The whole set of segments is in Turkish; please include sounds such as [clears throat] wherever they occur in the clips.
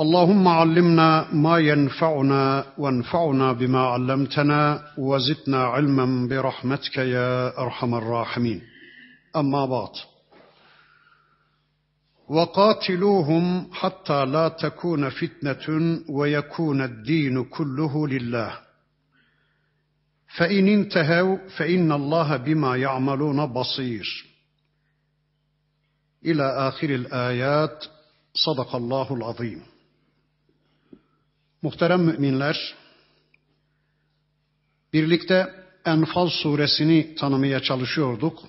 اللهم علمنا ما ينفعنا وانفعنا بما علمتنا وزدنا علما برحمتك يا أرحم الراحمين. أما بعد. وقاتلوهم حتى لا تكون فتنة ويكون الدين كله لله. فإن انتهوا فإن الله بما يعملون بصير. إلى آخر الآيات. صدق الله العظيم. Muhterem müminler, birlikte Enfal suresini tanımaya çalışıyorduk.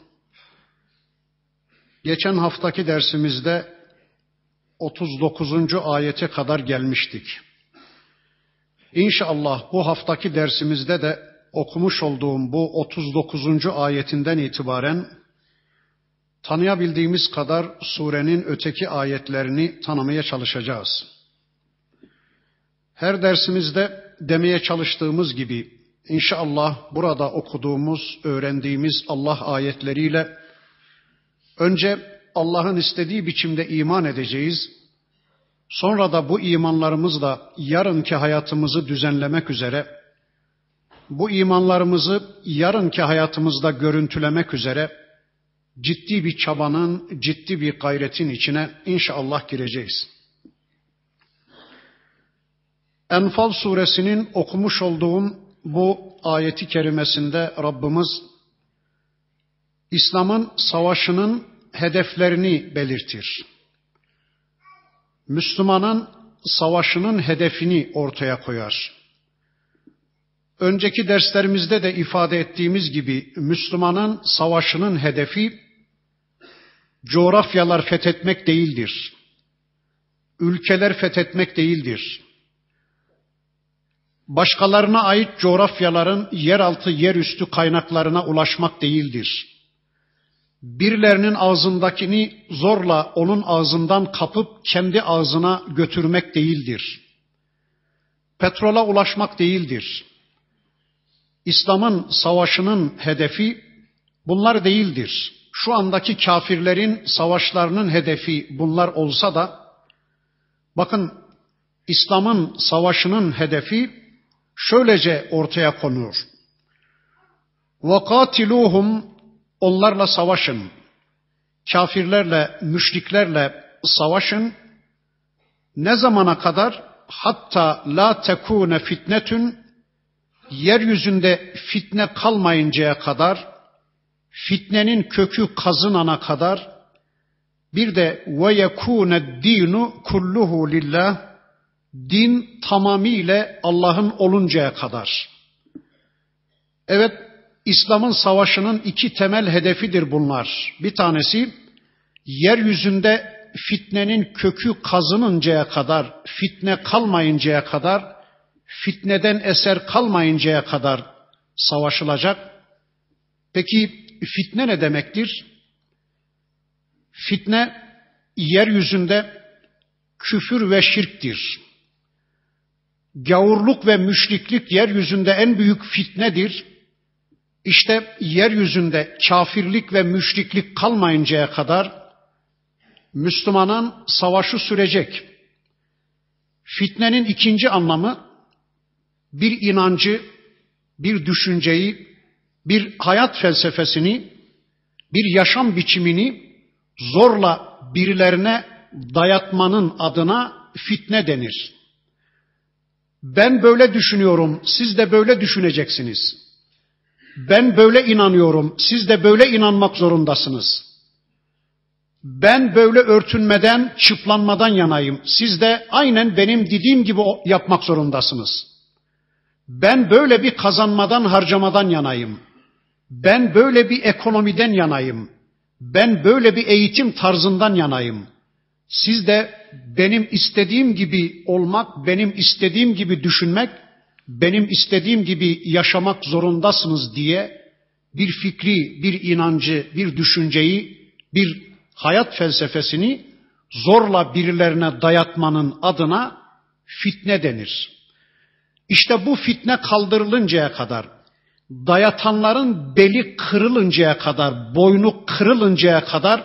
Geçen haftaki dersimizde 39. ayete kadar gelmiştik. İnşallah bu haftaki dersimizde de okumuş olduğum bu 39. ayetinden itibaren tanıyabildiğimiz kadar surenin öteki ayetlerini tanımaya çalışacağız. Her dersimizde demeye çalıştığımız gibi inşallah burada okuduğumuz, öğrendiğimiz Allah ayetleriyle önce Allah'ın istediği biçimde iman edeceğiz. Sonra da bu imanlarımızla yarınki hayatımızı düzenlemek üzere, bu imanlarımızı yarınki hayatımızda görüntülemek üzere ciddi bir çabanın, ciddi bir gayretin içine inşallah gireceğiz. Enfal suresinin okumuş olduğum bu ayeti kerimesinde Rabbimiz İslam'ın savaşının hedeflerini belirtir. Müslümanın savaşının hedefini ortaya koyar. Önceki derslerimizde de ifade ettiğimiz gibi Müslümanın savaşının hedefi coğrafyalar fethetmek değildir. Ülkeler fethetmek değildir başkalarına ait coğrafyaların yeraltı, yerüstü kaynaklarına ulaşmak değildir. Birilerinin ağzındakini zorla onun ağzından kapıp kendi ağzına götürmek değildir. Petrola ulaşmak değildir. İslam'ın savaşının hedefi bunlar değildir. Şu andaki kafirlerin savaşlarının hedefi bunlar olsa da bakın İslam'ın savaşının hedefi şöylece ortaya konur. وَقَاتِلُوهُمْ Onlarla savaşın. Kafirlerle, müşriklerle savaşın. Ne zamana kadar? Hatta la tekune fitnetün yeryüzünde fitne kalmayıncaya kadar, fitnenin kökü kazınana kadar, bir de ve yekune dinu kulluhu lillah din tamamıyla Allah'ın oluncaya kadar. Evet, İslam'ın savaşının iki temel hedefidir bunlar. Bir tanesi, yeryüzünde fitnenin kökü kazınıncaya kadar, fitne kalmayıncaya kadar, fitneden eser kalmayıncaya kadar savaşılacak. Peki fitne ne demektir? Fitne yeryüzünde küfür ve şirktir. Gavurluk ve müşriklik yeryüzünde en büyük fitnedir. İşte yeryüzünde kafirlik ve müşriklik kalmayıncaya kadar Müslümanın savaşı sürecek. Fitnenin ikinci anlamı bir inancı, bir düşünceyi, bir hayat felsefesini, bir yaşam biçimini zorla birilerine dayatmanın adına fitne denir. Ben böyle düşünüyorum, siz de böyle düşüneceksiniz. Ben böyle inanıyorum, siz de böyle inanmak zorundasınız. Ben böyle örtünmeden, çıplanmadan yanayım. Siz de aynen benim dediğim gibi yapmak zorundasınız. Ben böyle bir kazanmadan, harcamadan yanayım. Ben böyle bir ekonomiden yanayım. Ben böyle bir eğitim tarzından yanayım. Siz de benim istediğim gibi olmak, benim istediğim gibi düşünmek, benim istediğim gibi yaşamak zorundasınız diye bir fikri, bir inancı, bir düşünceyi, bir hayat felsefesini zorla birilerine dayatmanın adına fitne denir. İşte bu fitne kaldırılıncaya kadar, dayatanların beli kırılıncaya kadar, boynu kırılıncaya kadar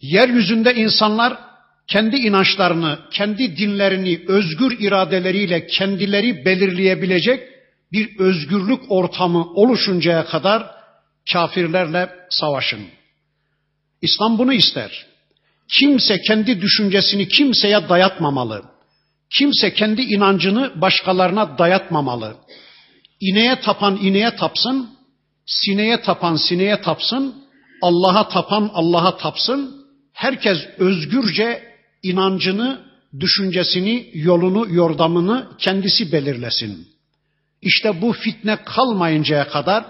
yeryüzünde insanlar kendi inançlarını, kendi dinlerini özgür iradeleriyle kendileri belirleyebilecek bir özgürlük ortamı oluşuncaya kadar kafirlerle savaşın. İslam bunu ister. Kimse kendi düşüncesini kimseye dayatmamalı. Kimse kendi inancını başkalarına dayatmamalı. İneğe tapan ineğe tapsın, sineye tapan sineye tapsın, Allah'a tapan Allah'a tapsın. Herkes özgürce inancını, düşüncesini, yolunu, yordamını kendisi belirlesin. İşte bu fitne kalmayıncaya kadar,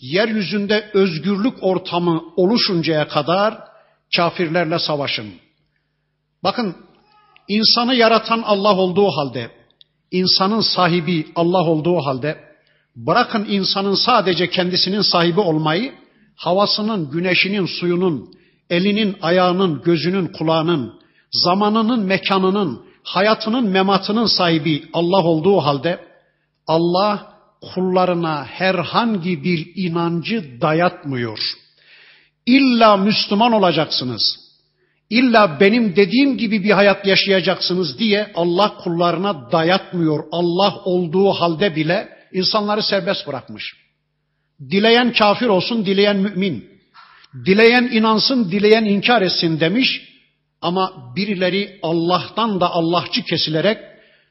yeryüzünde özgürlük ortamı oluşuncaya kadar kafirlerle savaşın. Bakın insanı yaratan Allah olduğu halde, insanın sahibi Allah olduğu halde, bırakın insanın sadece kendisinin sahibi olmayı, havasının, güneşinin, suyunun, elinin, ayağının, gözünün, kulağının, zamanının, mekanının, hayatının, mematının sahibi Allah olduğu halde, Allah kullarına herhangi bir inancı dayatmıyor. İlla Müslüman olacaksınız. İlla benim dediğim gibi bir hayat yaşayacaksınız diye Allah kullarına dayatmıyor. Allah olduğu halde bile insanları serbest bırakmış. Dileyen kafir olsun, dileyen mümin. Dileyen inansın, dileyen inkar etsin demiş. Ama birileri Allah'tan da Allahçı kesilerek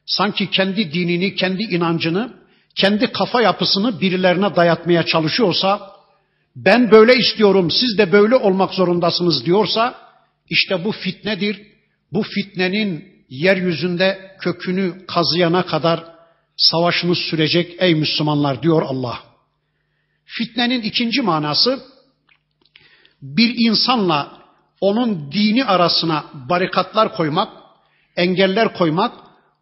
sanki kendi dinini, kendi inancını, kendi kafa yapısını birilerine dayatmaya çalışıyorsa, ben böyle istiyorum, siz de böyle olmak zorundasınız diyorsa, işte bu fitnedir. Bu fitnenin yeryüzünde kökünü kazıyana kadar savaşınız sürecek ey Müslümanlar diyor Allah. Fitnenin ikinci manası bir insanla onun dini arasına barikatlar koymak, engeller koymak,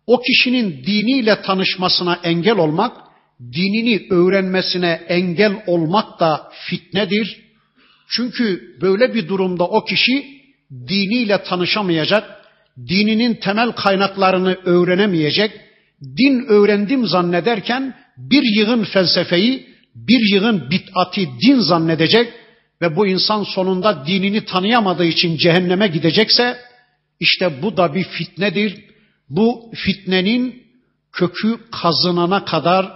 o kişinin diniyle tanışmasına engel olmak, dinini öğrenmesine engel olmak da fitnedir. Çünkü böyle bir durumda o kişi diniyle tanışamayacak, dininin temel kaynaklarını öğrenemeyecek, din öğrendim zannederken bir yığın felsefeyi, bir yığın bitati din zannedecek ve bu insan sonunda dinini tanıyamadığı için cehenneme gidecekse işte bu da bir fitnedir. Bu fitnenin kökü kazınana kadar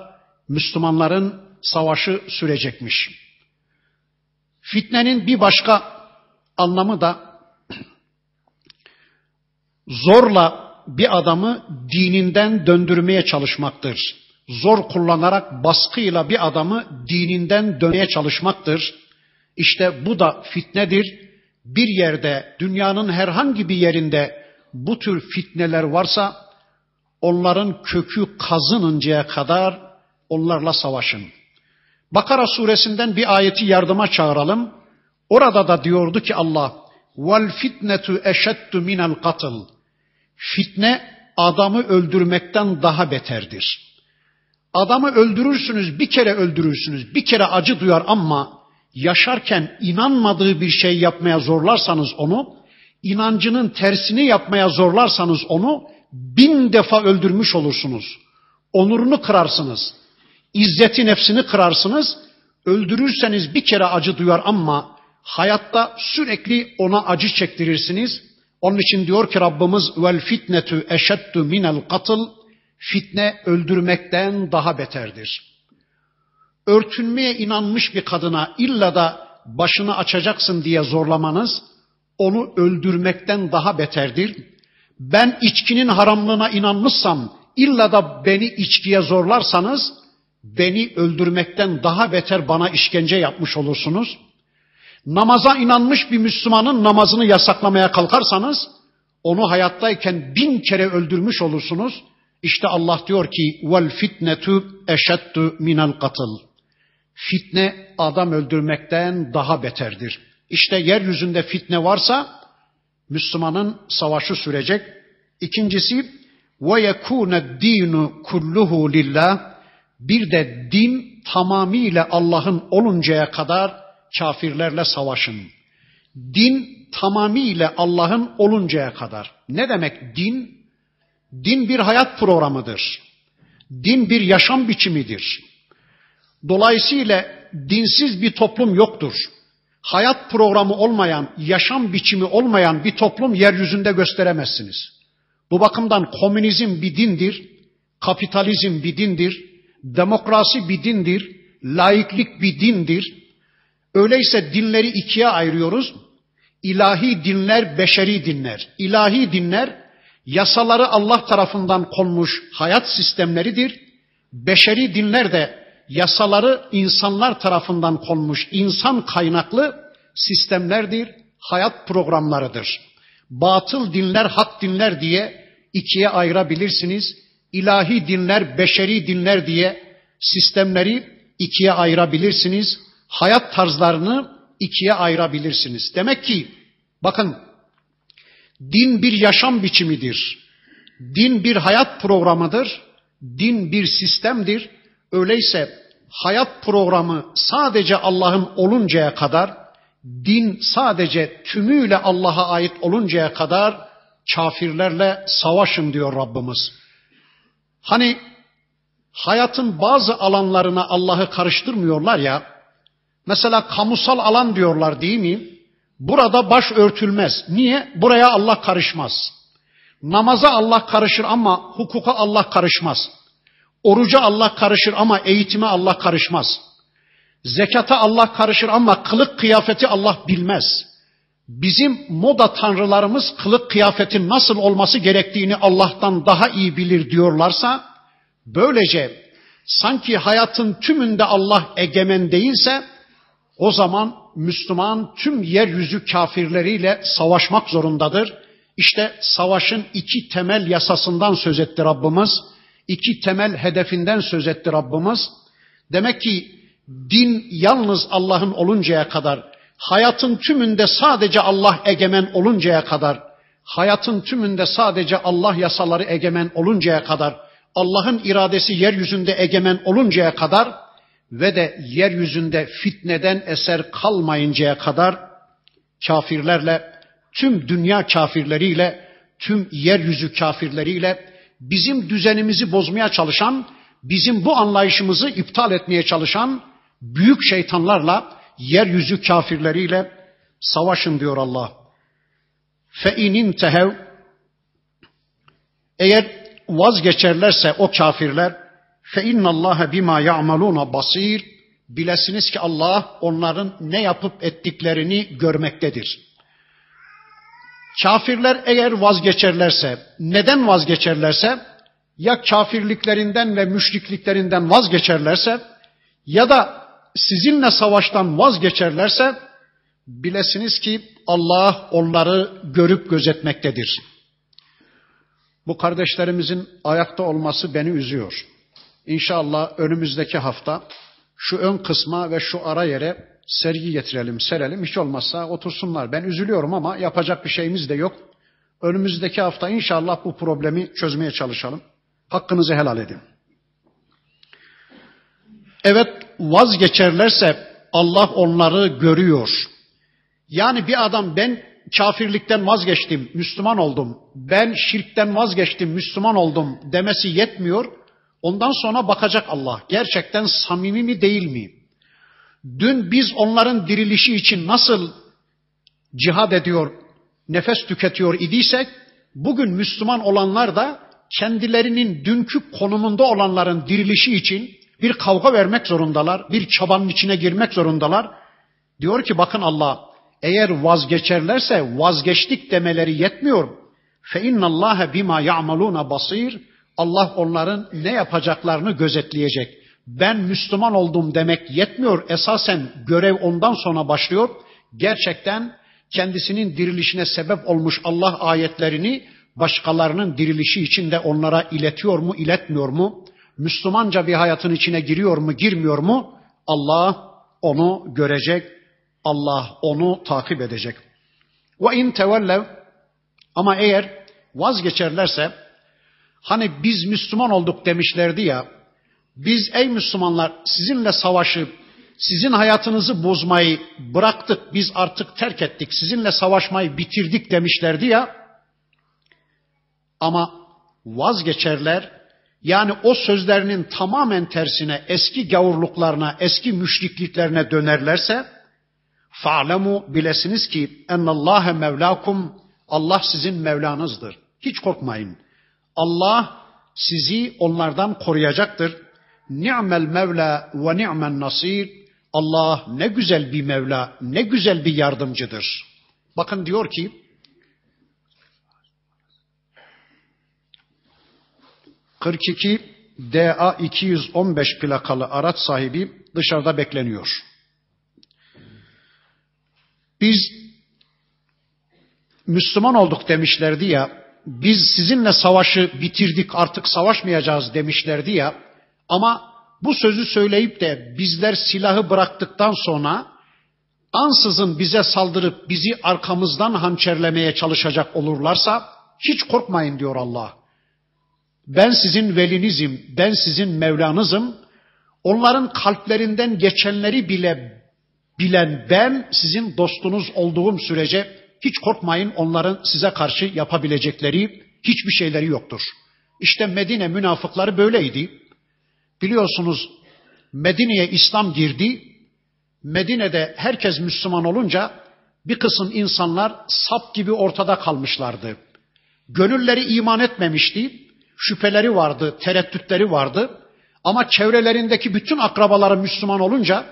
Müslümanların savaşı sürecekmiş. Fitnenin bir başka anlamı da zorla bir adamı dininden döndürmeye çalışmaktır. Zor kullanarak baskıyla bir adamı dininden dönmeye çalışmaktır. İşte bu da fitnedir. Bir yerde, dünyanın herhangi bir yerinde bu tür fitneler varsa onların kökü kazınıncaya kadar onlarla savaşın. Bakara suresinden bir ayeti yardıma çağıralım. Orada da diyordu ki Allah, "Vel fitnetu eşeddu minel katl." Fitne adamı öldürmekten daha beterdir. Adamı öldürürsünüz, bir kere öldürürsünüz, bir kere acı duyar ama yaşarken inanmadığı bir şey yapmaya zorlarsanız onu, inancının tersini yapmaya zorlarsanız onu bin defa öldürmüş olursunuz. Onurunu kırarsınız. İzzeti nefsini kırarsınız. Öldürürseniz bir kere acı duyar ama hayatta sürekli ona acı çektirirsiniz. Onun için diyor ki Rabbimiz vel fitnetu eşeddu minel katıl fitne öldürmekten daha beterdir. Örtünmeye inanmış bir kadına illa da başını açacaksın diye zorlamanız onu öldürmekten daha beterdir. Ben içkinin haramlığına inanmışsam illa da beni içkiye zorlarsanız beni öldürmekten daha beter bana işkence yapmış olursunuz. Namaza inanmış bir Müslümanın namazını yasaklamaya kalkarsanız onu hayattayken bin kere öldürmüş olursunuz. İşte Allah diyor ki vel fitnetu eşeddu minel katıl. Fitne adam öldürmekten daha beterdir. İşte yeryüzünde fitne varsa Müslümanın savaşı sürecek. İkincisi ve yekûne dinu kulluhu lillah bir de din tamamıyla Allah'ın oluncaya kadar kafirlerle savaşın. Din tamamıyla Allah'ın oluncaya kadar. Ne demek din? Din bir hayat programıdır. Din bir yaşam biçimidir. Dolayısıyla dinsiz bir toplum yoktur. Hayat programı olmayan, yaşam biçimi olmayan bir toplum yeryüzünde gösteremezsiniz. Bu bakımdan komünizm bir dindir, kapitalizm bir dindir, demokrasi bir dindir, laiklik bir dindir. Öyleyse dinleri ikiye ayırıyoruz. İlahi dinler, beşeri dinler. İlahi dinler yasaları Allah tarafından konmuş hayat sistemleridir. Beşeri dinler de yasaları insanlar tarafından konmuş insan kaynaklı sistemlerdir, hayat programlarıdır. Batıl dinler, hak dinler diye ikiye ayırabilirsiniz. İlahi dinler, beşeri dinler diye sistemleri ikiye ayırabilirsiniz. Hayat tarzlarını ikiye ayırabilirsiniz. Demek ki bakın din bir yaşam biçimidir. Din bir hayat programıdır. Din bir sistemdir. Öyleyse hayat programı sadece Allah'ın oluncaya kadar, din sadece tümüyle Allah'a ait oluncaya kadar kafirlerle savaşın diyor Rabbimiz. Hani hayatın bazı alanlarına Allah'ı karıştırmıyorlar ya, mesela kamusal alan diyorlar değil mi? Burada baş örtülmez. Niye? Buraya Allah karışmaz. Namaza Allah karışır ama hukuka Allah karışmaz. Oruca Allah karışır ama eğitime Allah karışmaz. Zekata Allah karışır ama kılık kıyafeti Allah bilmez. Bizim moda tanrılarımız kılık kıyafetin nasıl olması gerektiğini Allah'tan daha iyi bilir diyorlarsa, böylece sanki hayatın tümünde Allah egemen değilse, o zaman Müslüman tüm yeryüzü kafirleriyle savaşmak zorundadır. İşte savaşın iki temel yasasından söz etti Rabbimiz iki temel hedefinden söz etti Rabbimiz. Demek ki din yalnız Allah'ın oluncaya kadar, hayatın tümünde sadece Allah egemen oluncaya kadar, hayatın tümünde sadece Allah yasaları egemen oluncaya kadar, Allah'ın iradesi yeryüzünde egemen oluncaya kadar ve de yeryüzünde fitneden eser kalmayıncaya kadar kafirlerle, tüm dünya kafirleriyle, tüm yeryüzü kafirleriyle bizim düzenimizi bozmaya çalışan, bizim bu anlayışımızı iptal etmeye çalışan büyük şeytanlarla, yeryüzü kafirleriyle savaşın diyor Allah. Fe inin tehev eğer vazgeçerlerse o kafirler fe innallaha bima ya'maluna basir bilesiniz ki Allah onların ne yapıp ettiklerini görmektedir. Kafirler eğer vazgeçerlerse, neden vazgeçerlerse, ya kafirliklerinden ve müşrikliklerinden vazgeçerlerse ya da sizinle savaştan vazgeçerlerse bilesiniz ki Allah onları görüp gözetmektedir. Bu kardeşlerimizin ayakta olması beni üzüyor. İnşallah önümüzdeki hafta şu ön kısma ve şu ara yere sergi getirelim, serelim. Hiç olmazsa otursunlar. Ben üzülüyorum ama yapacak bir şeyimiz de yok. Önümüzdeki hafta inşallah bu problemi çözmeye çalışalım. Hakkınızı helal edin. Evet vazgeçerlerse Allah onları görüyor. Yani bir adam ben kafirlikten vazgeçtim, Müslüman oldum. Ben şirkten vazgeçtim, Müslüman oldum demesi yetmiyor. Ondan sonra bakacak Allah. Gerçekten samimi mi değil mi? Dün biz onların dirilişi için nasıl cihad ediyor, nefes tüketiyor idiysek, bugün Müslüman olanlar da kendilerinin dünkü konumunda olanların dirilişi için bir kavga vermek zorundalar, bir çabanın içine girmek zorundalar. Diyor ki bakın Allah, eğer vazgeçerlerse vazgeçtik demeleri yetmiyor. Fe innallaha bima ya'maluna basir. Allah onların ne yapacaklarını gözetleyecek ben Müslüman oldum demek yetmiyor. Esasen görev ondan sonra başlıyor. Gerçekten kendisinin dirilişine sebep olmuş Allah ayetlerini başkalarının dirilişi için de onlara iletiyor mu, iletmiyor mu? Müslümanca bir hayatın içine giriyor mu, girmiyor mu? Allah onu görecek, Allah onu takip edecek. Ve in tevellev Ama eğer vazgeçerlerse hani biz Müslüman olduk demişlerdi ya biz ey Müslümanlar sizinle savaşıp sizin hayatınızı bozmayı bıraktık biz artık terk ettik sizinle savaşmayı bitirdik demişlerdi ya ama vazgeçerler yani o sözlerinin tamamen tersine eski gavurluklarına eski müşrikliklerine dönerlerse fa'lemu bilesiniz ki ennallâhe mevlakum Allah sizin Mevlanızdır. Hiç korkmayın. Allah sizi onlardan koruyacaktır. Ni'mel Mevla ve ni'men nasir. Allah ne güzel bir Mevla, ne güzel bir yardımcıdır. Bakın diyor ki ...42 DA 215 plakalı araç sahibi dışarıda bekleniyor. Biz Müslüman olduk demişlerdi ya, biz sizinle savaşı bitirdik artık savaşmayacağız demişlerdi ya, ama bu sözü söyleyip de bizler silahı bıraktıktan sonra ansızın bize saldırıp bizi arkamızdan hançerlemeye çalışacak olurlarsa hiç korkmayın diyor Allah. Ben sizin velinizim, ben sizin Mevlanızım. Onların kalplerinden geçenleri bile bilen ben sizin dostunuz olduğum sürece hiç korkmayın onların size karşı yapabilecekleri hiçbir şeyleri yoktur. İşte Medine münafıkları böyleydi. Biliyorsunuz Medine'ye İslam girdi. Medine'de herkes Müslüman olunca bir kısım insanlar sap gibi ortada kalmışlardı. Gönülleri iman etmemişti. Şüpheleri vardı, tereddütleri vardı. Ama çevrelerindeki bütün akrabaları Müslüman olunca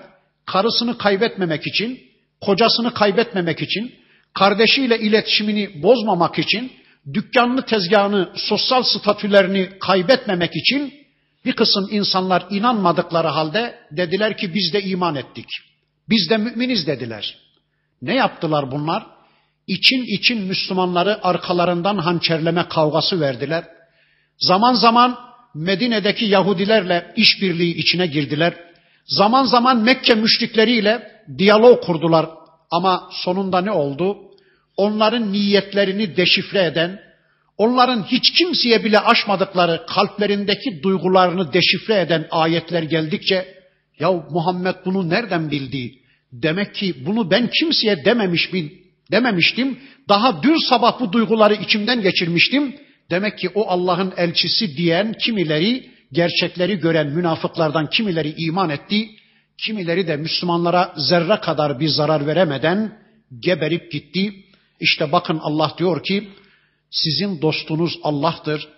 karısını kaybetmemek için, kocasını kaybetmemek için, kardeşiyle iletişimini bozmamak için, dükkanını, tezgahını, sosyal statülerini kaybetmemek için bir kısım insanlar inanmadıkları halde dediler ki biz de iman ettik. Biz de müminiz dediler. Ne yaptılar bunlar? İçin için Müslümanları arkalarından hançerleme kavgası verdiler. Zaman zaman Medine'deki Yahudilerle işbirliği içine girdiler. Zaman zaman Mekke müşrikleriyle diyalog kurdular. Ama sonunda ne oldu? Onların niyetlerini deşifre eden, onların hiç kimseye bile aşmadıkları kalplerindeki duygularını deşifre eden ayetler geldikçe ya Muhammed bunu nereden bildi? Demek ki bunu ben kimseye dememiş bil, dememiştim. Daha dün sabah bu duyguları içimden geçirmiştim. Demek ki o Allah'ın elçisi diyen kimileri gerçekleri gören münafıklardan kimileri iman etti. Kimileri de Müslümanlara zerre kadar bir zarar veremeden geberip gitti. İşte bakın Allah diyor ki sizin dostunuz Allah'tır.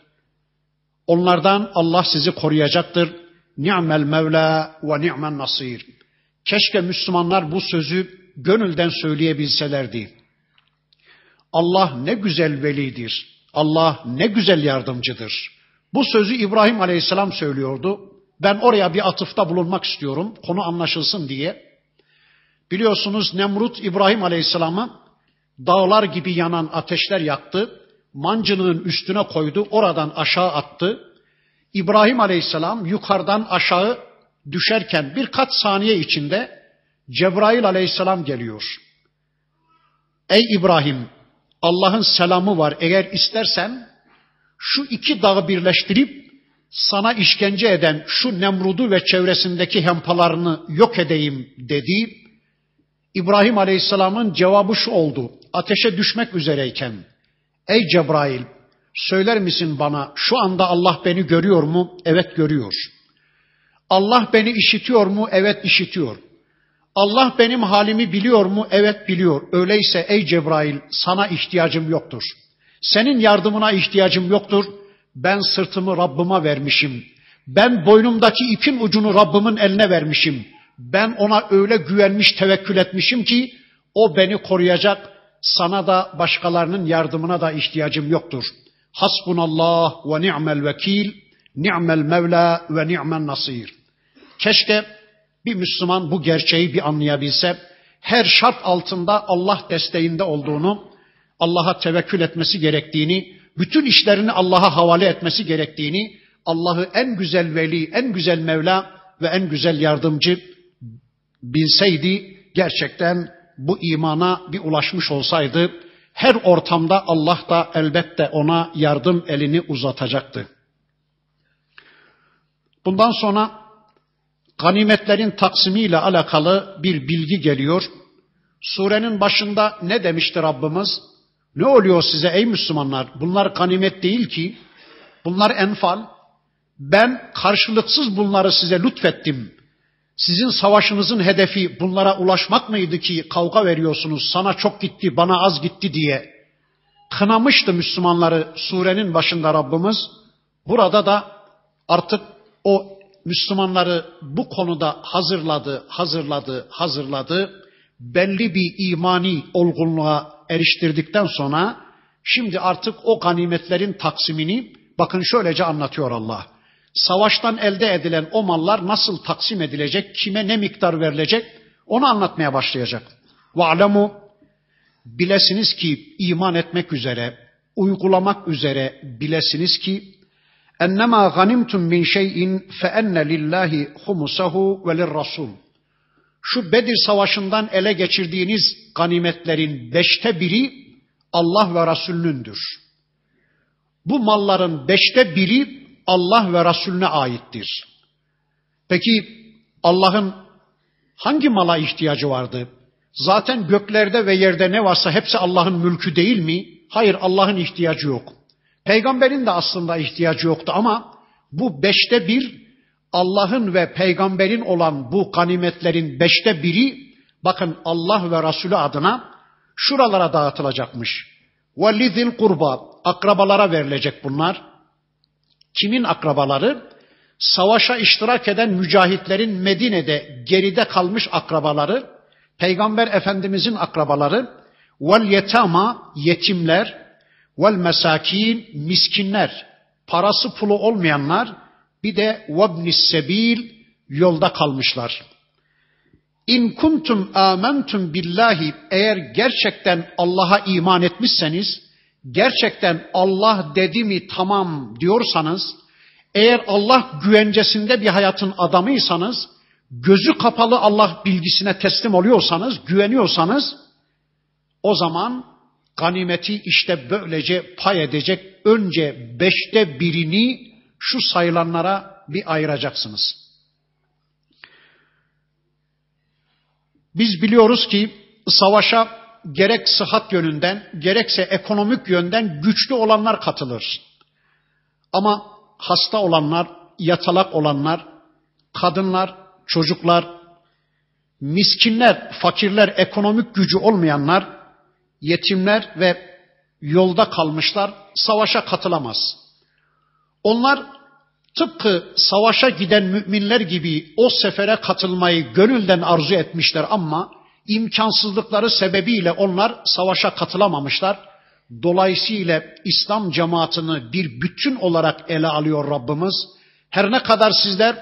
Onlardan Allah sizi koruyacaktır. Ni'mel Mevla ve ni'men nasir. Keşke Müslümanlar bu sözü gönülden söyleyebilselerdi. Allah ne güzel velidir. Allah ne güzel yardımcıdır. Bu sözü İbrahim Aleyhisselam söylüyordu. Ben oraya bir atıfta bulunmak istiyorum. Konu anlaşılsın diye. Biliyorsunuz Nemrut İbrahim Aleyhisselam'ı dağlar gibi yanan ateşler yaktı. Mancınığın üstüne koydu. Oradan aşağı attı. İbrahim Aleyhisselam yukarıdan aşağı düşerken birkaç saniye içinde Cebrail Aleyhisselam geliyor. Ey İbrahim Allah'ın selamı var eğer istersen şu iki dağı birleştirip sana işkence eden şu Nemrud'u ve çevresindeki hempalarını yok edeyim dedi. İbrahim Aleyhisselam'ın cevabı şu oldu. Ateşe düşmek üzereyken. Ey Cebrail söyler misin bana şu anda Allah beni görüyor mu? Evet görüyor. Allah beni işitiyor mu? Evet işitiyor. Allah benim halimi biliyor mu? Evet biliyor. Öyleyse ey Cebrail sana ihtiyacım yoktur. Senin yardımına ihtiyacım yoktur. Ben sırtımı Rabbıma vermişim. Ben boynumdaki ipin ucunu Rabbimin eline vermişim. Ben ona öyle güvenmiş, tevekkül etmişim ki o beni koruyacak. Sana da başkalarının yardımına da ihtiyacım yoktur. Hasbunallah ve ni'mel vekil, ni'mel mevla ve ni'mel nasir. Keşke bir Müslüman bu gerçeği bir anlayabilse, her şart altında Allah desteğinde olduğunu, Allah'a tevekkül etmesi gerektiğini, bütün işlerini Allah'a havale etmesi gerektiğini, Allah'ı en güzel veli, en güzel Mevla ve en güzel yardımcı bilseydi gerçekten bu imana bir ulaşmış olsaydı her ortamda Allah da elbette ona yardım elini uzatacaktı. Bundan sonra ganimetlerin taksimiyle alakalı bir bilgi geliyor. Surenin başında ne demişti Rabbimiz? Ne oluyor size ey Müslümanlar? Bunlar ganimet değil ki. Bunlar enfal. Ben karşılıksız bunları size lütfettim. Sizin savaşınızın hedefi bunlara ulaşmak mıydı ki kavga veriyorsunuz? Sana çok gitti, bana az gitti diye. Kınamıştı Müslümanları surenin başında Rabbimiz. Burada da artık o Müslümanları bu konuda hazırladı, hazırladı, hazırladı. Belli bir imani olgunluğa eriştirdikten sonra şimdi artık o ganimetlerin taksimini bakın şöylece anlatıyor Allah. Savaştan elde edilen o mallar nasıl taksim edilecek, kime ne miktar verilecek onu anlatmaya başlayacak. Ve'lemu bilesiniz ki iman etmek üzere, uygulamak üzere bilesiniz ki ennemâ ganimtum min şeyin fe enne lillahi humusahu ve lirrasul. Şu Bedir Savaşı'ndan ele geçirdiğiniz ganimetlerin beşte biri Allah ve Resulünündür. Bu malların beşte biri Allah ve Resulüne aittir. Peki Allah'ın hangi mala ihtiyacı vardı? Zaten göklerde ve yerde ne varsa hepsi Allah'ın mülkü değil mi? Hayır Allah'ın ihtiyacı yok. Peygamberin de aslında ihtiyacı yoktu ama bu beşte bir Allah'ın ve peygamberin olan bu ganimetlerin beşte biri bakın Allah ve Resulü adına şuralara dağıtılacakmış. وَلِذِلْ kurba akrabalara verilecek bunlar. Kimin akrabaları? Savaşa iştirak eden mücahitlerin Medine'de geride kalmış akrabaları, Peygamber Efendimizin akrabaları, vel yetama yetimler, vel mesakin miskinler, parası pulu olmayanlar, bir de vebnis sebil yolda kalmışlar. İn kuntum amentum billahi eğer gerçekten Allah'a iman etmişseniz, gerçekten Allah dedi mi tamam diyorsanız, eğer Allah güvencesinde bir hayatın adamıysanız, gözü kapalı Allah bilgisine teslim oluyorsanız, güveniyorsanız, o zaman ganimeti işte böylece pay edecek önce beşte birini şu sayılanlara bir ayıracaksınız. Biz biliyoruz ki savaşa gerek sıhhat yönünden gerekse ekonomik yönden güçlü olanlar katılır. Ama hasta olanlar, yatalak olanlar, kadınlar, çocuklar, miskinler, fakirler, ekonomik gücü olmayanlar, yetimler ve yolda kalmışlar savaşa katılamaz. Onlar tıpkı savaşa giden müminler gibi o sefere katılmayı gönülden arzu etmişler ama imkansızlıkları sebebiyle onlar savaşa katılamamışlar. Dolayısıyla İslam cemaatini bir bütün olarak ele alıyor Rabbimiz. Her ne kadar sizler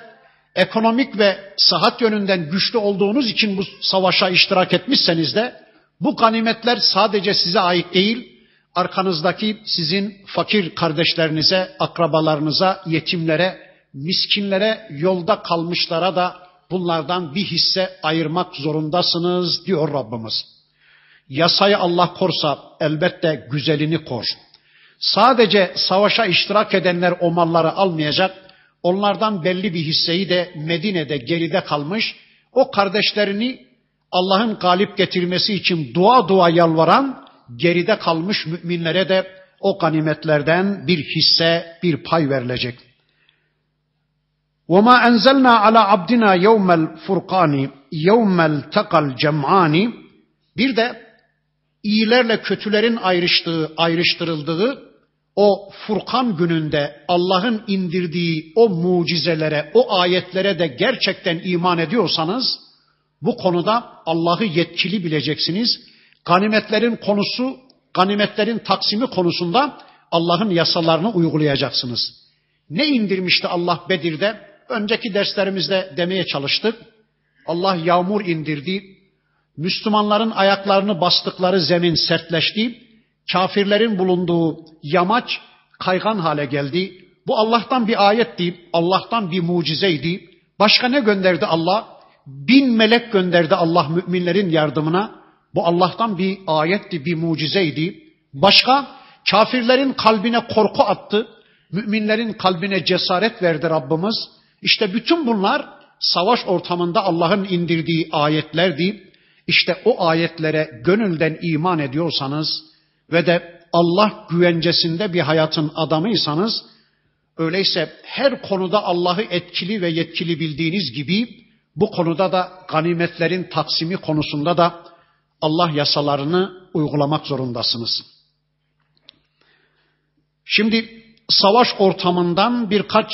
ekonomik ve sahat yönünden güçlü olduğunuz için bu savaşa iştirak etmişseniz de bu ganimetler sadece size ait değil, arkanızdaki sizin fakir kardeşlerinize, akrabalarınıza, yetimlere, miskinlere, yolda kalmışlara da bunlardan bir hisse ayırmak zorundasınız diyor Rabbimiz. Yasayı Allah korsa elbette güzelini kor. Sadece savaşa iştirak edenler o malları almayacak. Onlardan belli bir hisseyi de Medine'de geride kalmış. O kardeşlerini Allah'ın galip getirmesi için dua dua yalvaran geride kalmış müminlere de o ganimetlerden bir hisse, bir pay verilecek. وَمَا أَنْزَلْنَا عَلَى عَبْدِنَا يَوْمَ الْفُرْقَانِ يَوْمَ الْتَقَى الْجَمْعَانِ Bir de iyilerle kötülerin ayrıştığı, ayrıştırıldığı o Furkan gününde Allah'ın indirdiği o mucizelere, o ayetlere de gerçekten iman ediyorsanız bu konuda Allah'ı yetkili bileceksiniz. Ganimetlerin konusu, ganimetlerin taksimi konusunda Allah'ın yasalarını uygulayacaksınız. Ne indirmişti Allah Bedir'de? Önceki derslerimizde demeye çalıştık. Allah yağmur indirdi. Müslümanların ayaklarını bastıkları zemin sertleşti. Kafirlerin bulunduğu yamaç kaygan hale geldi. Bu Allah'tan bir ayetti, Allah'tan bir mucizeydi. Başka ne gönderdi Allah? Bin melek gönderdi Allah müminlerin yardımına. Bu Allah'tan bir ayetti, bir mucizeydi. Başka kafirlerin kalbine korku attı. Müminlerin kalbine cesaret verdi Rabbimiz. İşte bütün bunlar savaş ortamında Allah'ın indirdiği ayetlerdi. İşte o ayetlere gönülden iman ediyorsanız ve de Allah güvencesinde bir hayatın adamıysanız öyleyse her konuda Allah'ı etkili ve yetkili bildiğiniz gibi bu konuda da ganimetlerin taksimi konusunda da Allah yasalarını uygulamak zorundasınız. Şimdi savaş ortamından birkaç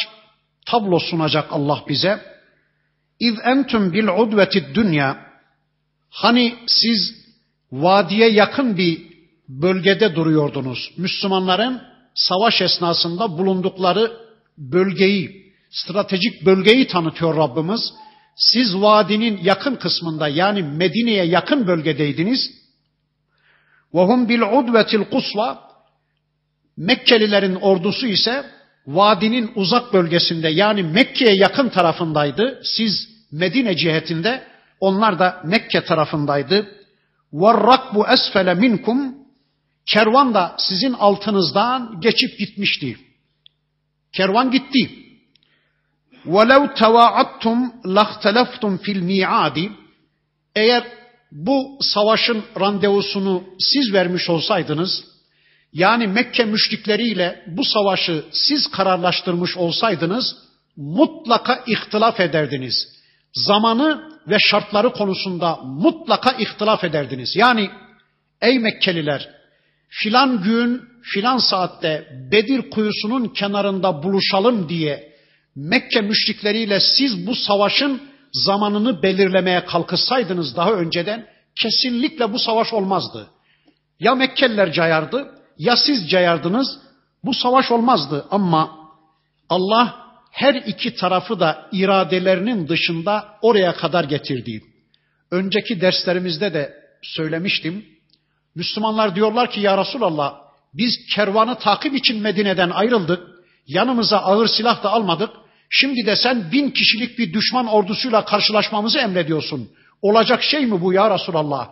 tablo sunacak Allah bize. İz entum bil udvetid dünya. Hani siz vadiye yakın bir bölgede duruyordunuz. Müslümanların savaş esnasında bulundukları bölgeyi, stratejik bölgeyi tanıtıyor Rabbimiz. Siz vadinin yakın kısmında yani Medine'ye yakın bölgedeydiniz. Ve hum bil udvetil kusla Mekkelilerin ordusu ise vadinin uzak bölgesinde yani Mekke'ye yakın tarafındaydı. Siz Medine cihetinde, onlar da Mekke tarafındaydı. وَالرَّكْبُ esfele minkum Kervan da sizin altınızdan geçip gitmişti. Kervan gitti. وَلَوْ تَوَاعَدْتُمْ لَخْتَلَفْتُمْ fil الْمِيعَادِ Eğer bu savaşın randevusunu siz vermiş olsaydınız, yani Mekke müşrikleriyle bu savaşı siz kararlaştırmış olsaydınız, mutlaka ihtilaf ederdiniz. Zamanı ve şartları konusunda mutlaka ihtilaf ederdiniz. Yani ey Mekkeliler filan gün filan saatte Bedir kuyusunun kenarında buluşalım diye Mekke müşrikleriyle siz bu savaşın zamanını belirlemeye kalkışsaydınız daha önceden kesinlikle bu savaş olmazdı. Ya Mekkeliler cayardı ya siz cayardınız bu savaş olmazdı ama Allah her iki tarafı da iradelerinin dışında oraya kadar getirdi. Önceki derslerimizde de söylemiştim. Müslümanlar diyorlar ki ya Resulallah biz kervanı takip için Medine'den ayrıldık. Yanımıza ağır silah da almadık. Şimdi de sen bin kişilik bir düşman ordusuyla karşılaşmamızı emrediyorsun. Olacak şey mi bu ya Resulallah?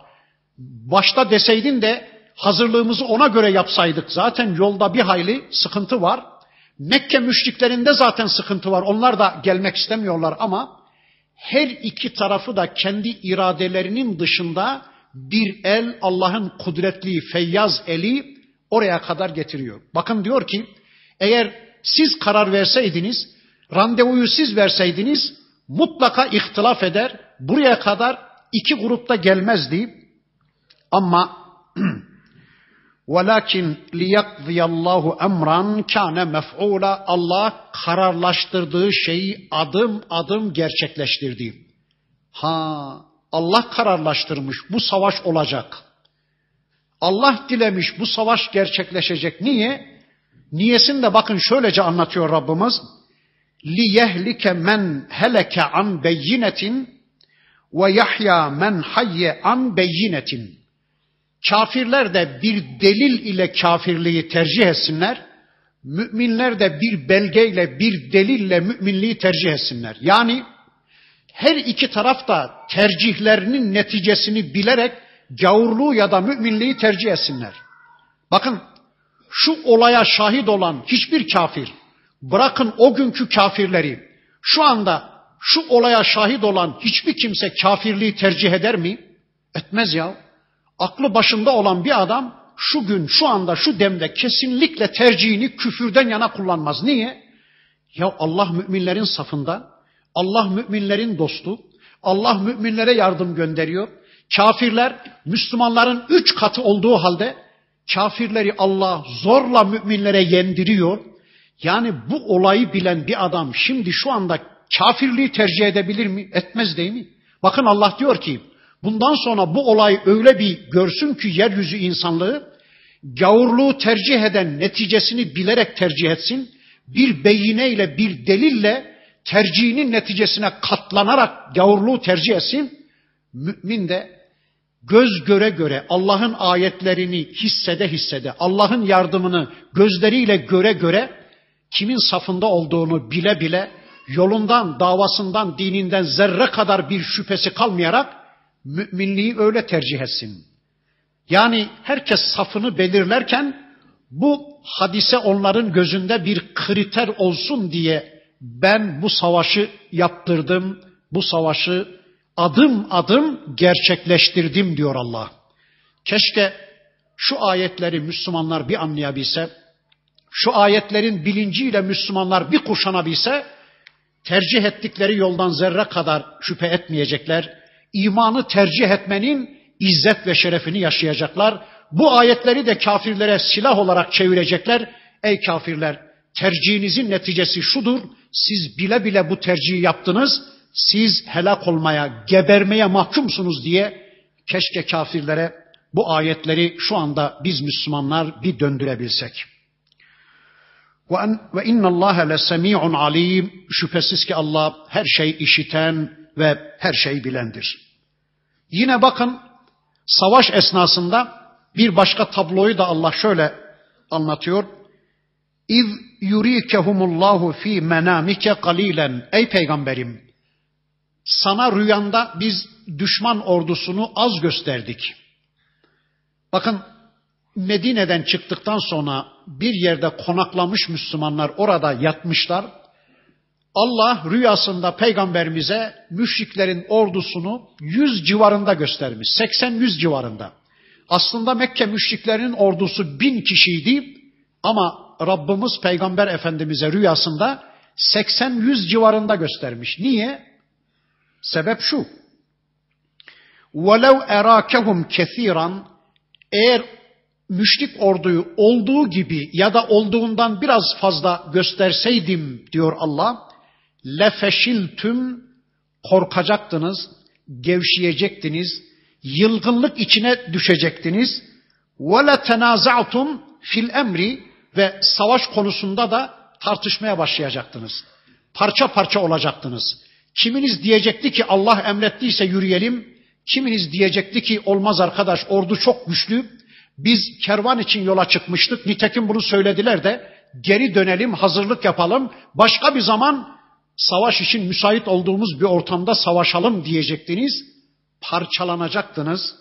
Başta deseydin de hazırlığımızı ona göre yapsaydık. Zaten yolda bir hayli sıkıntı var. Mekke müşriklerinde zaten sıkıntı var. Onlar da gelmek istemiyorlar ama her iki tarafı da kendi iradelerinin dışında bir el Allah'ın kudretli feyyaz eli oraya kadar getiriyor. Bakın diyor ki eğer siz karar verseydiniz, randevuyu siz verseydiniz mutlaka ihtilaf eder. Buraya kadar iki grupta gelmezdi. Ama [clears throat] وَلَكِنْ لِيَقْضِيَ اللّٰهُ اَمْرًا كَانَ مَفْعُولًا Allah kararlaştırdığı şeyi adım adım gerçekleştirdi. Ha Allah kararlaştırmış bu savaş olacak. Allah dilemiş bu savaş gerçekleşecek. Niye? Niyesini de bakın şöylece anlatıyor Rabbimiz. لِيَهْلِكَ men heleke an beyinetin ve yahya men hayye an beyinetin. Kafirler de bir delil ile kafirliği tercih etsinler. Müminler de bir belgeyle, bir delille müminliği tercih etsinler. Yani her iki taraf da tercihlerinin neticesini bilerek gavurluğu ya da müminliği tercih etsinler. Bakın şu olaya şahit olan hiçbir kafir, bırakın o günkü kafirleri, şu anda şu olaya şahit olan hiçbir kimse kafirliği tercih eder mi? Etmez ya. Aklı başında olan bir adam şu gün, şu anda, şu demde kesinlikle tercihini küfürden yana kullanmaz. Niye? Ya Allah müminlerin safında, Allah müminlerin dostu, Allah müminlere yardım gönderiyor. Kafirler Müslümanların üç katı olduğu halde kafirleri Allah zorla müminlere yendiriyor. Yani bu olayı bilen bir adam şimdi şu anda kafirliği tercih edebilir mi? Etmez değil mi? Bakın Allah diyor ki bundan sonra bu olay öyle bir görsün ki yeryüzü insanlığı gavurluğu tercih eden neticesini bilerek tercih etsin. Bir beyineyle bir delille tercihinin neticesine katlanarak gavurluğu tercih etsin. Mümin de göz göre göre Allah'ın ayetlerini hissede hissede, Allah'ın yardımını gözleriyle göre göre kimin safında olduğunu bile bile yolundan, davasından, dininden zerre kadar bir şüphesi kalmayarak müminliği öyle tercih etsin. Yani herkes safını belirlerken bu hadise onların gözünde bir kriter olsun diye ben bu savaşı yaptırdım, bu savaşı adım adım gerçekleştirdim diyor Allah. Keşke şu ayetleri Müslümanlar bir anlayabilse, şu ayetlerin bilinciyle Müslümanlar bir kuşanabilse, tercih ettikleri yoldan zerre kadar şüphe etmeyecekler. İmanı tercih etmenin izzet ve şerefini yaşayacaklar. Bu ayetleri de kafirlere silah olarak çevirecekler. Ey kafirler, tercihinizin neticesi şudur. Siz bile bile bu tercihi yaptınız. Siz helak olmaya, gebermeye mahkumsunuz diye keşke kafirlere bu ayetleri şu anda biz Müslümanlar bir döndürebilsek. Ve inna Allah le semi'un alim. Şüphesiz ki Allah her şey işiten ve her şey bilendir. Yine bakın savaş esnasında bir başka tabloyu da Allah şöyle anlatıyor. İz yurikehumullahu fi menamike kalilen. Ey peygamberim sana rüyanda biz düşman ordusunu az gösterdik. Bakın Medine'den çıktıktan sonra bir yerde konaklamış Müslümanlar orada yatmışlar. Allah rüyasında peygamberimize müşriklerin ordusunu yüz civarında göstermiş. 80-100 civarında. Aslında Mekke müşriklerinin ordusu bin kişiydi ama Rabbimiz peygamber efendimize rüyasında 80-100 civarında göstermiş. Niye? Sebep şu. وَلَوْ اَرَاكَهُمْ كَثِيرًا Eğer müşrik orduyu olduğu gibi ya da olduğundan biraz fazla gösterseydim diyor Allah, lefeşiltüm korkacaktınız, gevşeyecektiniz, yılgınlık içine düşecektiniz. Ve le tenaza'tum fil emri ve savaş konusunda da tartışmaya başlayacaktınız. Parça parça olacaktınız. Kiminiz diyecekti ki Allah emrettiyse yürüyelim. Kiminiz diyecekti ki olmaz arkadaş ordu çok güçlü. Biz kervan için yola çıkmıştık. Nitekim bunu söylediler de geri dönelim, hazırlık yapalım. Başka bir zaman savaş için müsait olduğumuz bir ortamda savaşalım diyecektiniz. Parçalanacaktınız.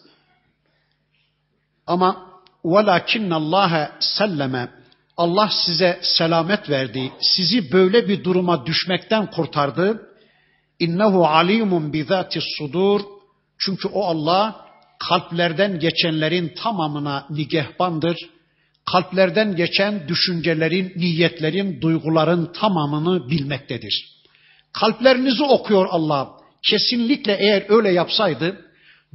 Ama وَلَكِنَّ اللّٰهَ selleme Allah size selamet verdi. Sizi böyle bir duruma düşmekten kurtardı. İnnehu alimun bizatis sudur. Çünkü o Allah kalplerden geçenlerin tamamına nigehbandır. Kalplerden geçen düşüncelerin, niyetlerin, duyguların tamamını bilmektedir. Kalplerinizi okuyor Allah. Kesinlikle eğer öyle yapsaydı,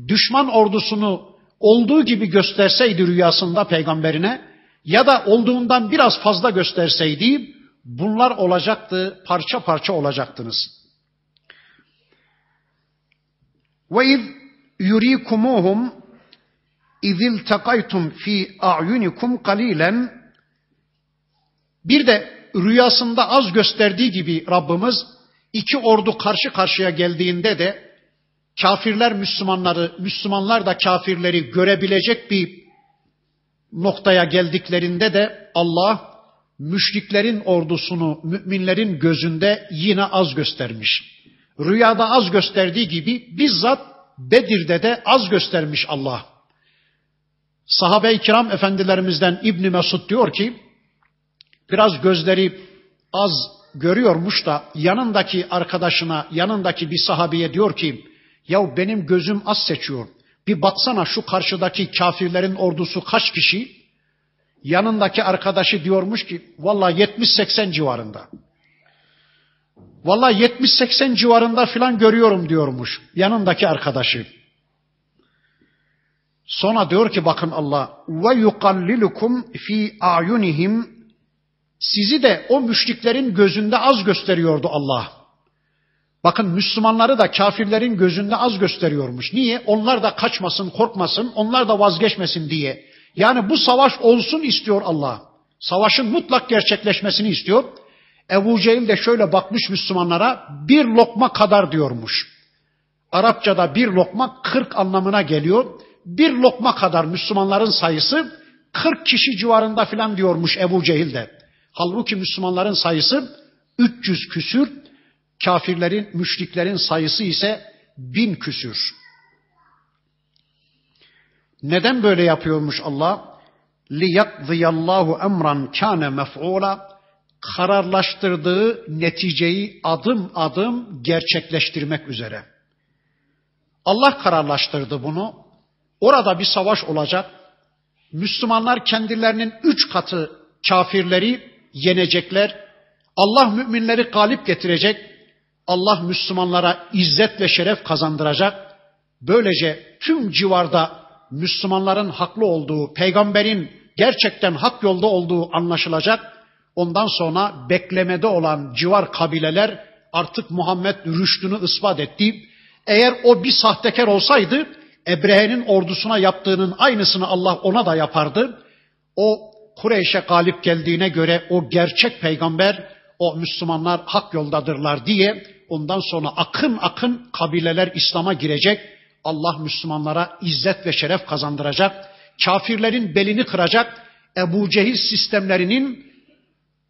düşman ordusunu olduğu gibi gösterseydi rüyasında peygamberine ya da olduğundan biraz fazla gösterseydi bunlar olacaktı, parça parça olacaktınız. Ve iz yurikumuhum izil takaytum fi a'yunikum kalilen bir de rüyasında az gösterdiği gibi Rabbimiz iki ordu karşı karşıya geldiğinde de kafirler Müslümanları, Müslümanlar da kafirleri görebilecek bir noktaya geldiklerinde de Allah müşriklerin ordusunu müminlerin gözünde yine az göstermiş. Rüyada az gösterdiği gibi bizzat Bedir'de de az göstermiş Allah. Sahabe-i kiram efendilerimizden İbni Mesud diyor ki, biraz gözleri az görüyormuş da yanındaki arkadaşına, yanındaki bir sahabeye diyor ki, ya benim gözüm az seçiyor. Bir baksana şu karşıdaki kafirlerin ordusu kaç kişi? Yanındaki arkadaşı diyormuş ki, valla 70-80 civarında. Valla 70-80 civarında filan görüyorum diyormuş yanındaki arkadaşı. Sonra diyor ki bakın Allah ve yukallilukum fi ayunihim sizi de o müşriklerin gözünde az gösteriyordu Allah. Bakın Müslümanları da kafirlerin gözünde az gösteriyormuş. Niye? Onlar da kaçmasın, korkmasın, onlar da vazgeçmesin diye. Yani bu savaş olsun istiyor Allah. Savaşın mutlak gerçekleşmesini istiyor. Ebu Cehil de şöyle bakmış Müslümanlara bir lokma kadar diyormuş. Arapçada bir lokma kırk anlamına geliyor. Bir lokma kadar Müslümanların sayısı kırk kişi civarında filan diyormuş Ebu Cehil de. Halbuki Müslümanların sayısı 300 küsür, kafirlerin, müşriklerin sayısı ise bin küsür. Neden böyle yapıyormuş Allah? لِيَقْضِيَ اللّٰهُ اَمْرًا كَانَ مَفْعُولًا Kararlaştırdığı neticeyi adım adım gerçekleştirmek üzere. Allah kararlaştırdı bunu. Orada bir savaş olacak. Müslümanlar kendilerinin üç katı kafirleri yenecekler. Allah müminleri galip getirecek. Allah Müslümanlara izzet ve şeref kazandıracak. Böylece tüm civarda Müslümanların haklı olduğu, peygamberin gerçekten hak yolda olduğu anlaşılacak. Ondan sonra beklemede olan civar kabileler artık Muhammed rüştünü ispat etti. Eğer o bir sahtekar olsaydı Ebrehe'nin ordusuna yaptığının aynısını Allah ona da yapardı. O Kureyş'e galip geldiğine göre o gerçek peygamber, o Müslümanlar hak yoldadırlar diye ondan sonra akın akın kabileler İslam'a girecek. Allah Müslümanlara izzet ve şeref kazandıracak. Kafirlerin belini kıracak. Ebu Cehil sistemlerinin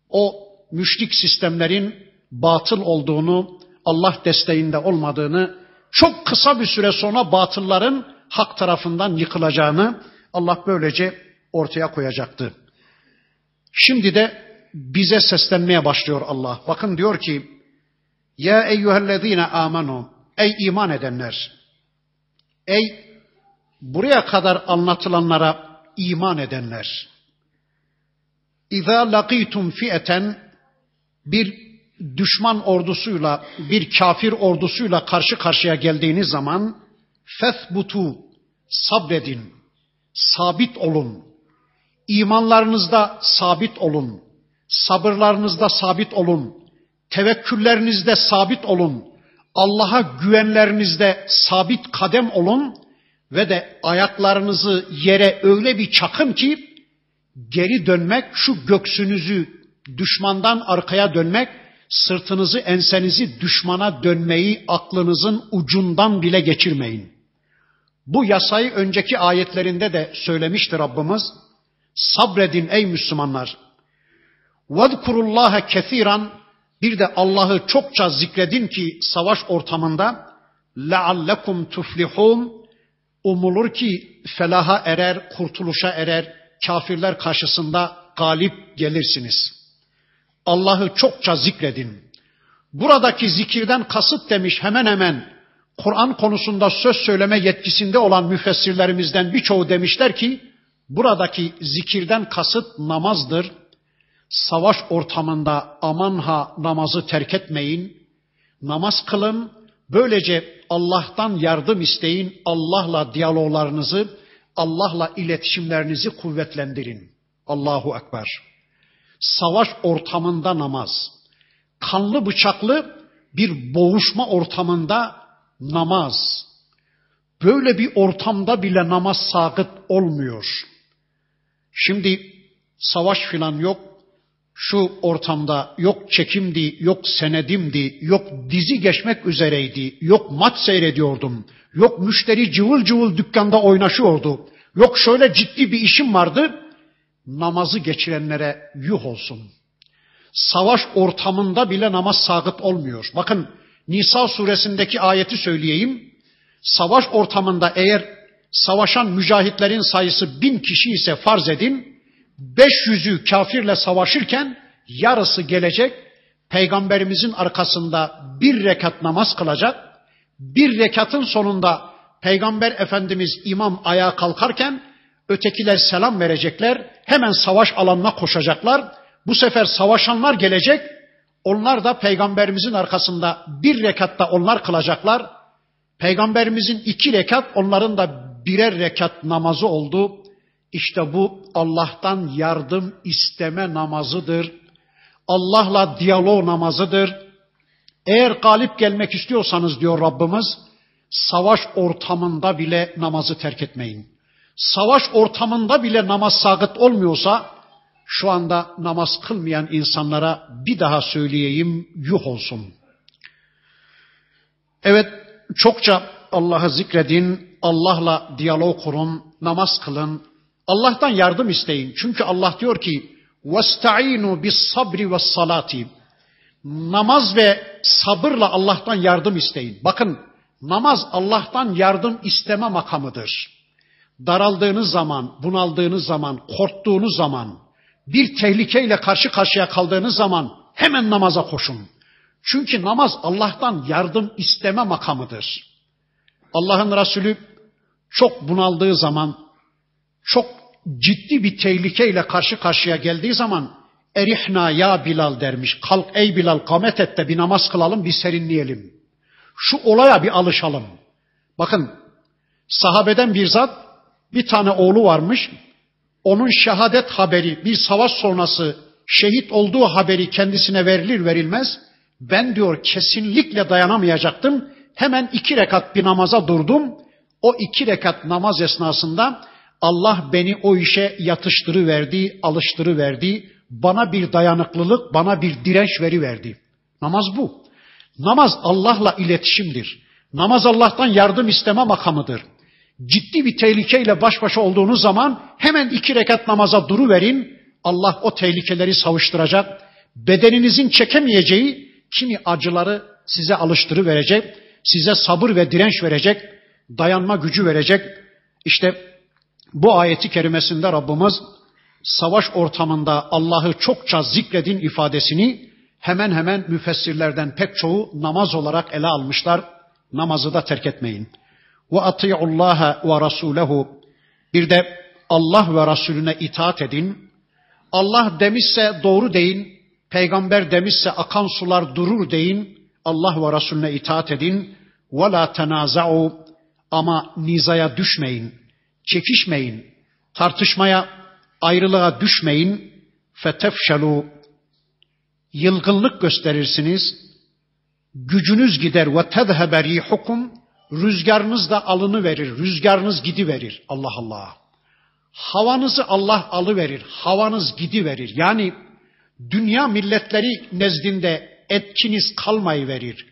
o müşrik sistemlerin batıl olduğunu, Allah desteğinde olmadığını, çok kısa bir süre sonra batılların hak tarafından yıkılacağını Allah böylece ortaya koyacaktı. Şimdi de bize seslenmeye başlıyor Allah. Bakın diyor ki, Ya eyyühellezine amanu, ey iman edenler, ey buraya kadar anlatılanlara iman edenler, İza laqitum fi'eten bir düşman ordusuyla, bir kafir ordusuyla karşı karşıya geldiğiniz zaman fethbutu sabredin, sabit olun. İmanlarınızda sabit olun. Sabırlarınızda sabit olun. Tevekküllerinizde sabit olun. Allah'a güvenlerinizde sabit kadem olun ve de ayaklarınızı yere öyle bir çakın ki geri dönmek, şu göksünüzü düşmandan arkaya dönmek, sırtınızı, ensenizi düşmana dönmeyi aklınızın ucundan bile geçirmeyin. Bu yasayı önceki ayetlerinde de söylemiştir Rabbimiz. Sabredin ey Müslümanlar. Vedkurullaha kesiran bir de Allah'ı çokça zikredin ki savaş ortamında leallekum tuflihun umulur ki felaha erer, kurtuluşa erer, kafirler karşısında galip gelirsiniz. Allah'ı çokça zikredin. Buradaki zikirden kasıt demiş hemen hemen Kur'an konusunda söz söyleme yetkisinde olan müfessirlerimizden birçoğu demişler ki buradaki zikirden kasıt namazdır. Savaş ortamında aman ha namazı terk etmeyin. Namaz kılın. Böylece Allah'tan yardım isteyin. Allah'la diyaloglarınızı, Allah'la iletişimlerinizi kuvvetlendirin. Allahu Ekber. Savaş ortamında namaz. Kanlı bıçaklı bir boğuşma ortamında namaz. Böyle bir ortamda bile namaz sakıt olmuyor. Şimdi savaş filan yok. Şu ortamda yok çekimdi, yok senedimdi, yok dizi geçmek üzereydi, yok maç seyrediyordum, yok müşteri cıvıl cıvıl dükkanda oynaşıyordu, yok şöyle ciddi bir işim vardı. Namazı geçirenlere yuh olsun. Savaş ortamında bile namaz sakıt olmuyor. Bakın Nisa suresindeki ayeti söyleyeyim. Savaş ortamında eğer savaşan mücahitlerin sayısı bin kişi ise farz edin. 500'ü kafirle savaşırken yarısı gelecek. Peygamberimizin arkasında bir rekat namaz kılacak. Bir rekatın sonunda Peygamber Efendimiz imam ayağa kalkarken ötekiler selam verecekler. Hemen savaş alanına koşacaklar. Bu sefer savaşanlar gelecek. Onlar da peygamberimizin arkasında bir rekatta onlar kılacaklar. Peygamberimizin iki rekat, onların da birer rekat namazı oldu. İşte bu Allah'tan yardım isteme namazıdır. Allah'la diyalog namazıdır. Eğer galip gelmek istiyorsanız diyor Rabbimiz, savaş ortamında bile namazı terk etmeyin. Savaş ortamında bile namaz sabit olmuyorsa şu anda namaz kılmayan insanlara bir daha söyleyeyim yuh olsun. Evet çokça Allah'ı zikredin, Allah'la diyalog kurun, namaz kılın, Allah'tan yardım isteyin. Çünkü Allah diyor ki وَاسْتَعِينُوا بِالصَّبْرِ وَالصَّلَاتِ Namaz ve sabırla Allah'tan yardım isteyin. Bakın namaz Allah'tan yardım isteme makamıdır. daraldığınız zaman, bunaldığınız zaman, korktuğunuz zaman, bir tehlikeyle karşı karşıya kaldığınız zaman hemen namaza koşun. Çünkü namaz Allah'tan yardım isteme makamıdır. Allah'ın Resulü çok bunaldığı zaman, çok ciddi bir tehlikeyle karşı karşıya geldiği zaman erihna ya Bilal dermiş. Kalk ey Bilal kamet et de bir namaz kılalım bir serinleyelim. Şu olaya bir alışalım. Bakın sahabeden bir zat bir tane oğlu varmış. Onun şehadet haberi bir savaş sonrası şehit olduğu haberi kendisine verilir verilmez. Ben diyor kesinlikle dayanamayacaktım. Hemen iki rekat bir namaza durdum. O iki rekat namaz esnasında Allah beni o işe yatıştırıverdi, alıştırıverdi. Bana bir dayanıklılık, bana bir direnç veri verdi. Namaz bu. Namaz Allah'la iletişimdir. Namaz Allah'tan yardım isteme makamıdır. Ciddi bir tehlikeyle baş başa olduğunuz zaman hemen iki rekat namaza duru verin. Allah o tehlikeleri savuşturacak. Bedeninizin çekemeyeceği kimi acıları size alıştırıverecek. Size sabır ve direnç verecek. Dayanma gücü verecek. İşte bu ayeti kerimesinde Rabbimiz savaş ortamında Allah'ı çokça zikredin ifadesini hemen hemen müfessirlerden pek çoğu namaz olarak ele almışlar. Namazı da terk etmeyin. Ve ati'ullaha ve rasulehu. Bir de Allah ve Resulüne itaat edin. Allah demişse doğru deyin. Peygamber demişse akan sular durur deyin. Allah ve Resulüne itaat edin. Ve la tenaza'u ama nizaya düşmeyin. Çekişmeyin. Tartışmaya, ayrılığa düşmeyin. Fetefşelu yılgınlık gösterirsiniz. Gücünüz gider ve tezhebe rihukum rüzgarınız da alını verir. Rüzgarınız gidi verir. Allah Allah. Havanızı Allah alıverir. Havanız gidi verir. Yani dünya milletleri nezdinde etkiniz kalmayı verir.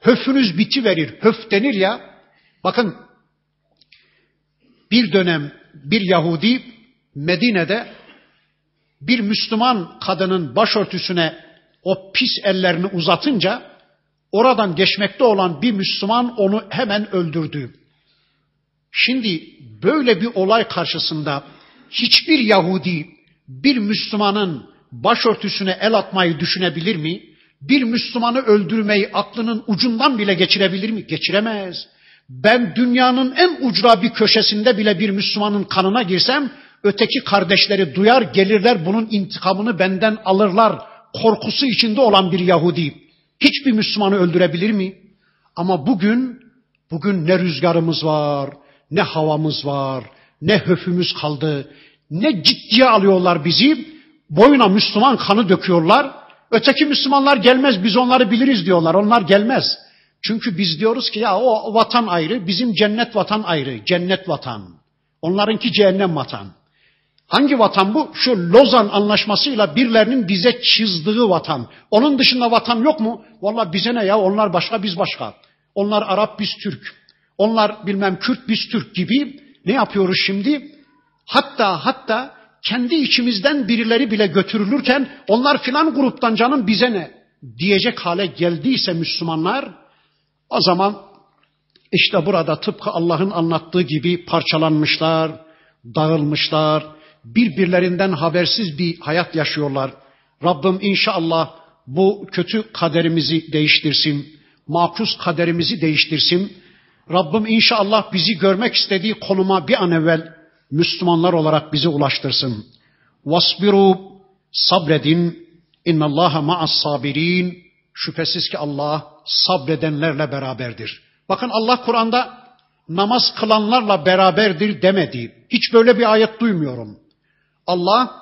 Höfünüz biti verir. Höf denir ya. Bakın bir dönem bir Yahudi Medine'de bir Müslüman kadının başörtüsüne o pis ellerini uzatınca oradan geçmekte olan bir Müslüman onu hemen öldürdü. Şimdi böyle bir olay karşısında hiçbir Yahudi bir Müslümanın başörtüsüne el atmayı düşünebilir mi? Bir Müslümanı öldürmeyi aklının ucundan bile geçirebilir mi? Geçiremez. Ben dünyanın en ucra bir köşesinde bile bir Müslümanın kanına girsem öteki kardeşleri duyar gelirler bunun intikamını benden alırlar korkusu içinde olan bir Yahudi hiçbir Müslümanı öldürebilir mi? Ama bugün bugün ne rüzgarımız var, ne havamız var, ne höfümüz kaldı, ne ciddiye alıyorlar bizi. Boyuna Müslüman kanı döküyorlar. Öteki Müslümanlar gelmez biz onları biliriz diyorlar. Onlar gelmez. Çünkü biz diyoruz ki ya o vatan ayrı, bizim cennet vatan ayrı. Cennet vatan. Onlarınki cehennem vatan. Hangi vatan bu? Şu Lozan anlaşmasıyla birilerinin bize çizdiği vatan. Onun dışında vatan yok mu? Vallahi bize ne ya? Onlar başka, biz başka. Onlar Arap, biz Türk. Onlar bilmem Kürt, biz Türk gibi. Ne yapıyoruz şimdi? Hatta hatta kendi içimizden birileri bile götürülürken onlar filan gruptan canım bize ne diyecek hale geldiyse Müslümanlar o zaman işte burada tıpkı Allah'ın anlattığı gibi parçalanmışlar, dağılmışlar, birbirlerinden habersiz bir hayat yaşıyorlar. Rabbim inşallah bu kötü kaderimizi değiştirsin. Makus kaderimizi değiştirsin. Rabbim inşallah bizi görmek istediği konuma bir an evvel Müslümanlar olarak bizi ulaştırsın. Vasbiru sabredin. İnnallaha ma'as sabirin. Şüphesiz ki Allah sabredenlerle beraberdir. Bakın Allah Kur'an'da namaz kılanlarla beraberdir demedi. Hiç böyle bir ayet duymuyorum. Allah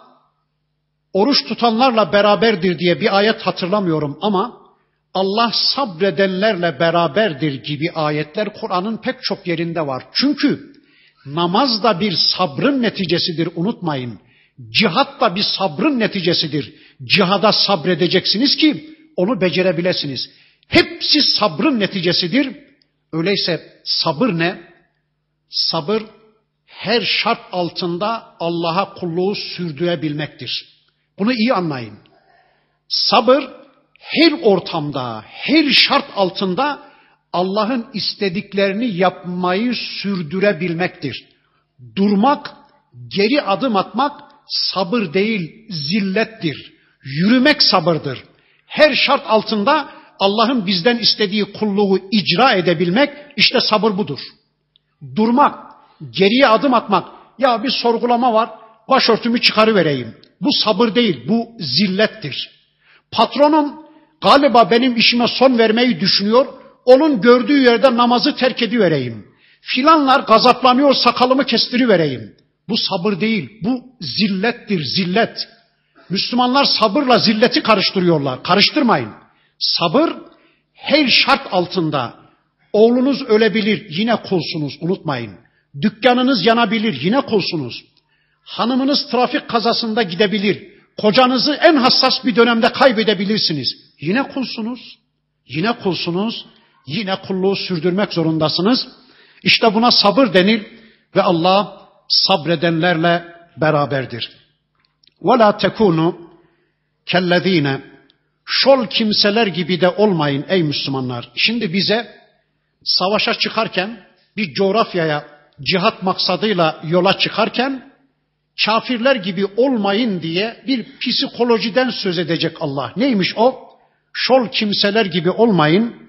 oruç tutanlarla beraberdir diye bir ayet hatırlamıyorum ama Allah sabredenlerle beraberdir gibi ayetler Kur'an'ın pek çok yerinde var. Çünkü namaz da bir sabrın neticesidir unutmayın. Cihat da bir sabrın neticesidir. Cihada sabredeceksiniz ki onu becerebilesiniz. Hepsi sabrın neticesidir. Öyleyse sabır ne? Sabır her şart altında Allah'a kulluğu sürdürebilmektir. Bunu iyi anlayın. Sabır her ortamda, her şart altında Allah'ın istediklerini yapmayı sürdürebilmektir. Durmak, geri adım atmak sabır değil, zillettir. Yürümek sabırdır. Her şart altında Allah'ın bizden istediği kulluğu icra edebilmek işte sabır budur. Durmak, geriye adım atmak. Ya bir sorgulama var, başörtümü çıkarıvereyim. Bu sabır değil, bu zillettir. Patronum galiba benim işime son vermeyi düşünüyor, onun gördüğü yerde namazı terk edivereyim. Filanlar gazaplanıyor, sakalımı kestirivereyim. Bu sabır değil, bu zillettir, zillet. Müslümanlar sabırla zilleti karıştırıyorlar. Karıştırmayın. Sabır her şart altında. Oğlunuz ölebilir, yine kulsunuz, unutmayın. Dükkanınız yanabilir, yine kulsunuz. Hanımınız trafik kazasında gidebilir. Kocanızı en hassas bir dönemde kaybedebilirsiniz. Yine kulsunuz. Yine kulsunuz. Yine kulluğu sürdürmek zorundasınız. İşte buna sabır denir ve Allah sabredenlerle beraberdir. وَلَا تَكُونُوا كَالَّذ۪ينَ Şol kimseler gibi de olmayın ey Müslümanlar. Şimdi bize savaşa çıkarken bir coğrafyaya cihat maksadıyla yola çıkarken kafirler gibi olmayın diye bir psikolojiden söz edecek Allah. Neymiş o? Şol kimseler gibi olmayın.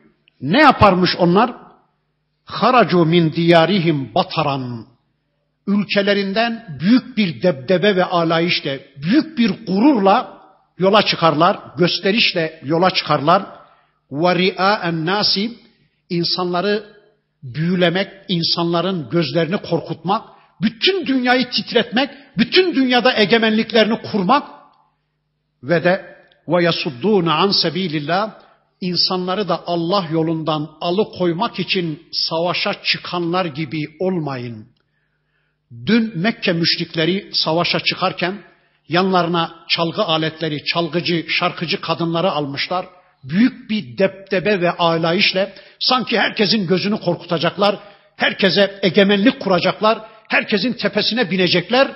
Ne yaparmış onlar? Haracu min diyarihim bataran. Ülkelerinden büyük bir debdebe ve alayişle, büyük bir gururla yola çıkarlar, gösterişle yola çıkarlar. Ve ria'en nasi insanları büyülemek, insanların gözlerini korkutmak, bütün dünyayı titretmek, bütün dünyada egemenliklerini kurmak ve de ve yasuddun an sabilillah insanları da Allah yolundan alıkoymak için savaşa çıkanlar gibi olmayın. Dün Mekke müşrikleri savaşa çıkarken yanlarına çalgı aletleri, çalgıcı, şarkıcı kadınları almışlar. Büyük bir deptebe ve alayişle sanki herkesin gözünü korkutacaklar, herkese egemenlik kuracaklar, herkesin tepesine binecekler.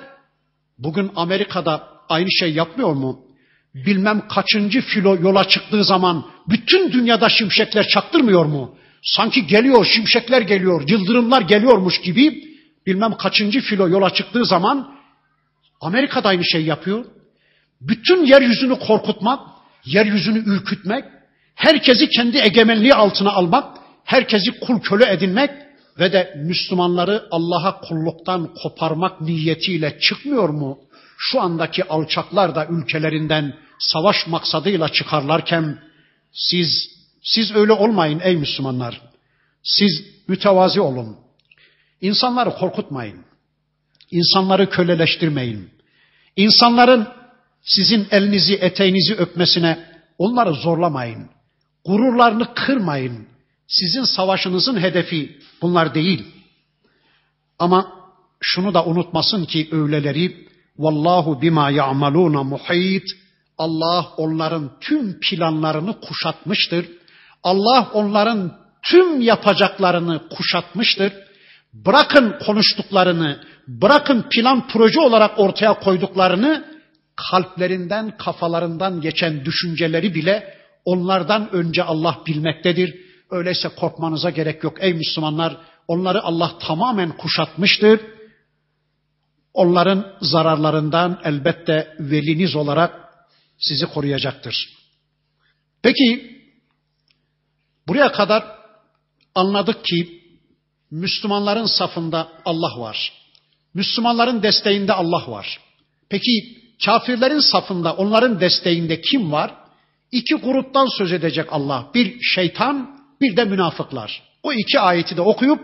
Bugün Amerika'da aynı şey yapmıyor mu? Bilmem kaçıncı filo yola çıktığı zaman bütün dünyada şimşekler çaktırmıyor mu? Sanki geliyor, şimşekler geliyor, yıldırımlar geliyormuş gibi bilmem kaçıncı filo yola çıktığı zaman Amerika'da aynı şey yapıyor. Bütün yeryüzünü korkutmak, yeryüzünü ürkütmek, herkesi kendi egemenliği altına almak, herkesi kul köle edinmek ve de Müslümanları Allah'a kulluktan koparmak niyetiyle çıkmıyor mu? Şu andaki alçaklar da ülkelerinden savaş maksadıyla çıkarlarken siz siz öyle olmayın ey Müslümanlar. Siz mütevazi olun. İnsanları korkutmayın. İnsanları köleleştirmeyin. İnsanların sizin elinizi, eteğinizi öpmesine onları zorlamayın. Gururlarını kırmayın. Sizin savaşınızın hedefi bunlar değil. Ama şunu da unutmasın ki öyleleri vallahu bima ya'maluna muhit Allah onların tüm planlarını kuşatmıştır. Allah onların tüm yapacaklarını kuşatmıştır. Bırakın konuştuklarını, bırakın plan proje olarak ortaya koyduklarını, kalplerinden, kafalarından geçen düşünceleri bile onlardan önce Allah bilmektedir. Öyleyse korkmanıza gerek yok ey Müslümanlar. Onları Allah tamamen kuşatmıştır. Onların zararlarından elbette veliniz olarak sizi koruyacaktır. Peki buraya kadar anladık ki Müslümanların safında Allah var. Müslümanların desteğinde Allah var. Peki kafirlerin safında, onların desteğinde kim var? İki gruptan söz edecek Allah. Bir şeytan, bir de münafıklar. O iki ayeti de okuyup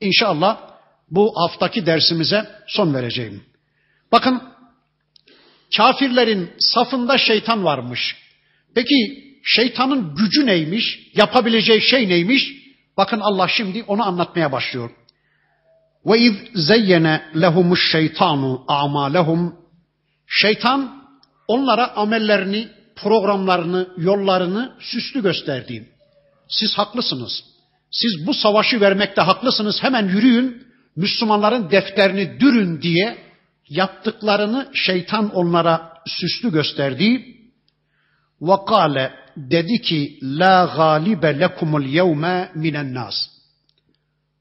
inşallah bu haftaki dersimize son vereceğim. Bakın kafirlerin safında şeytan varmış. Peki şeytanın gücü neymiş? Yapabileceği şey neymiş? Bakın Allah şimdi onu anlatmaya başlıyor. Ve iz zeyyene lehumuş şeytanu amalehum. Şeytan onlara amellerini, programlarını, yollarını süslü gösterdi. Siz haklısınız. Siz bu savaşı vermekte haklısınız. Hemen yürüyün. Müslümanların defterini dürün diye yaptıklarını şeytan onlara süslü gösterdi. Ve dedi ki la galibe lekumul yevme minen nas.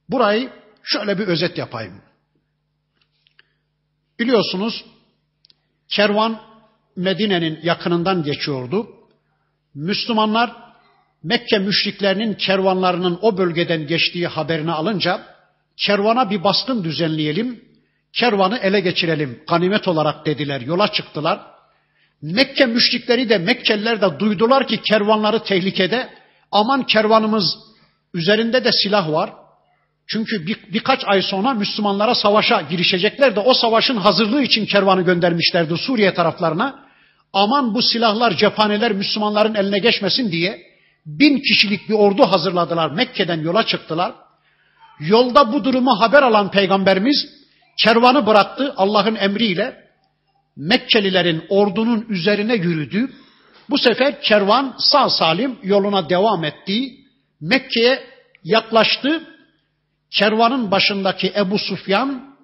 Burayı şöyle bir özet yapayım. Biliyorsunuz kervan Medine'nin yakınından geçiyordu. Müslümanlar Mekke müşriklerinin kervanlarının o bölgeden geçtiği haberini alınca kervana bir baskın düzenleyelim, kervanı ele geçirelim, ganimet olarak dediler, yola çıktılar. Mekke müşrikleri de Mekkeliler de duydular ki kervanları tehlikede, aman kervanımız üzerinde de silah var. Çünkü bir, birkaç ay sonra Müslümanlara savaşa girişecekler de o savaşın hazırlığı için kervanı göndermişlerdi Suriye taraflarına. Aman bu silahlar, cephaneler Müslümanların eline geçmesin diye bin kişilik bir ordu hazırladılar. Mekke'den yola çıktılar. Yolda bu durumu haber alan peygamberimiz kervanı bıraktı Allah'ın emriyle. Mekkelilerin ordunun üzerine yürüdü. Bu sefer kervan sağ salim yoluna devam etti. Mekke'ye yaklaştı. Kervanın başındaki Ebu Sufyan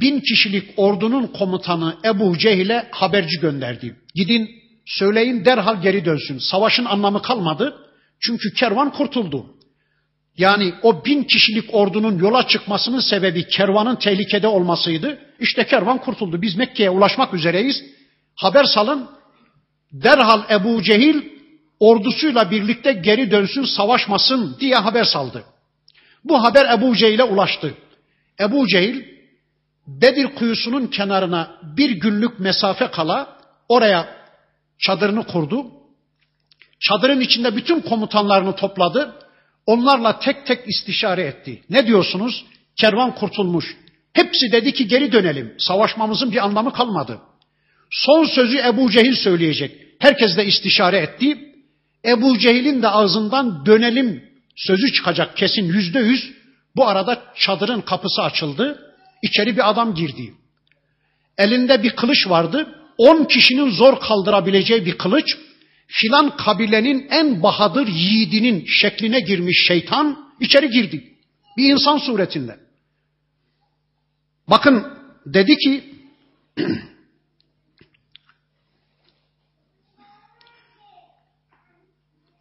bin kişilik ordunun komutanı Ebu Cehil'e haberci gönderdi. Gidin söyleyin derhal geri dönsün. Savaşın anlamı kalmadı. Çünkü kervan kurtuldu. Yani o bin kişilik ordunun yola çıkmasının sebebi kervanın tehlikede olmasıydı. İşte kervan kurtuldu. Biz Mekke'ye ulaşmak üzereyiz. Haber salın. Derhal Ebu Cehil ordusuyla birlikte geri dönsün savaşmasın diye haber saldı. Bu haber Ebu Cehil'e ulaştı. Ebu Cehil Bedir kuyusunun kenarına bir günlük mesafe kala oraya çadırını kurdu. Çadırın içinde bütün komutanlarını topladı. Onlarla tek tek istişare etti. Ne diyorsunuz? Kervan kurtulmuş. Hepsi dedi ki geri dönelim. Savaşmamızın bir anlamı kalmadı. Son sözü Ebu Cehil söyleyecek. Herkes de istişare etti. Ebu Cehil'in de ağzından dönelim sözü çıkacak kesin yüzde yüz. Bu arada çadırın kapısı açıldı. İçeri bir adam girdi. Elinde bir kılıç vardı. On kişinin zor kaldırabileceği bir kılıç. Filan kabilenin en bahadır yiğidinin şekline girmiş şeytan içeri girdi. Bir insan suretinde. Bakın dedi ki [clears throat]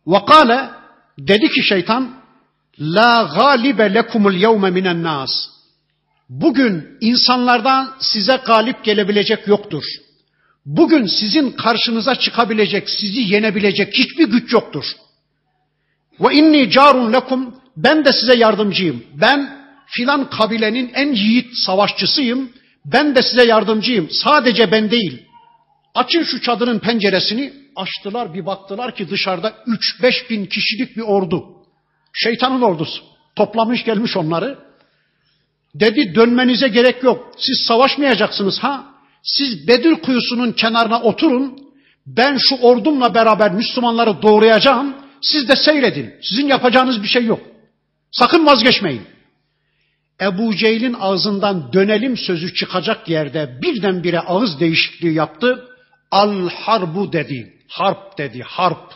Vakale dedi ki şeytan La galibe lekumul yevme minen nas. Bugün insanlardan size galip gelebilecek yoktur. Bugün sizin karşınıza çıkabilecek, sizi yenebilecek hiçbir güç yoktur. Ve inni carun lekum ben de size yardımcıyım. Ben filan kabilenin en yiğit savaşçısıyım. Ben de size yardımcıyım. Sadece ben değil. Açın şu çadırın penceresini. Açtılar bir baktılar ki dışarıda 3-5 bin kişilik bir ordu. Şeytanın ordusu. Toplamış gelmiş onları. Dedi dönmenize gerek yok. Siz savaşmayacaksınız ha. Siz Bedir kuyusunun kenarına oturun. Ben şu ordumla beraber Müslümanları doğrayacağım. Siz de seyredin. Sizin yapacağınız bir şey yok. Sakın vazgeçmeyin. Ebu Cehil'in ağzından dönelim sözü çıkacak yerde birdenbire ağız değişikliği yaptı. Al harbu dedi. Harp dedi. Harp.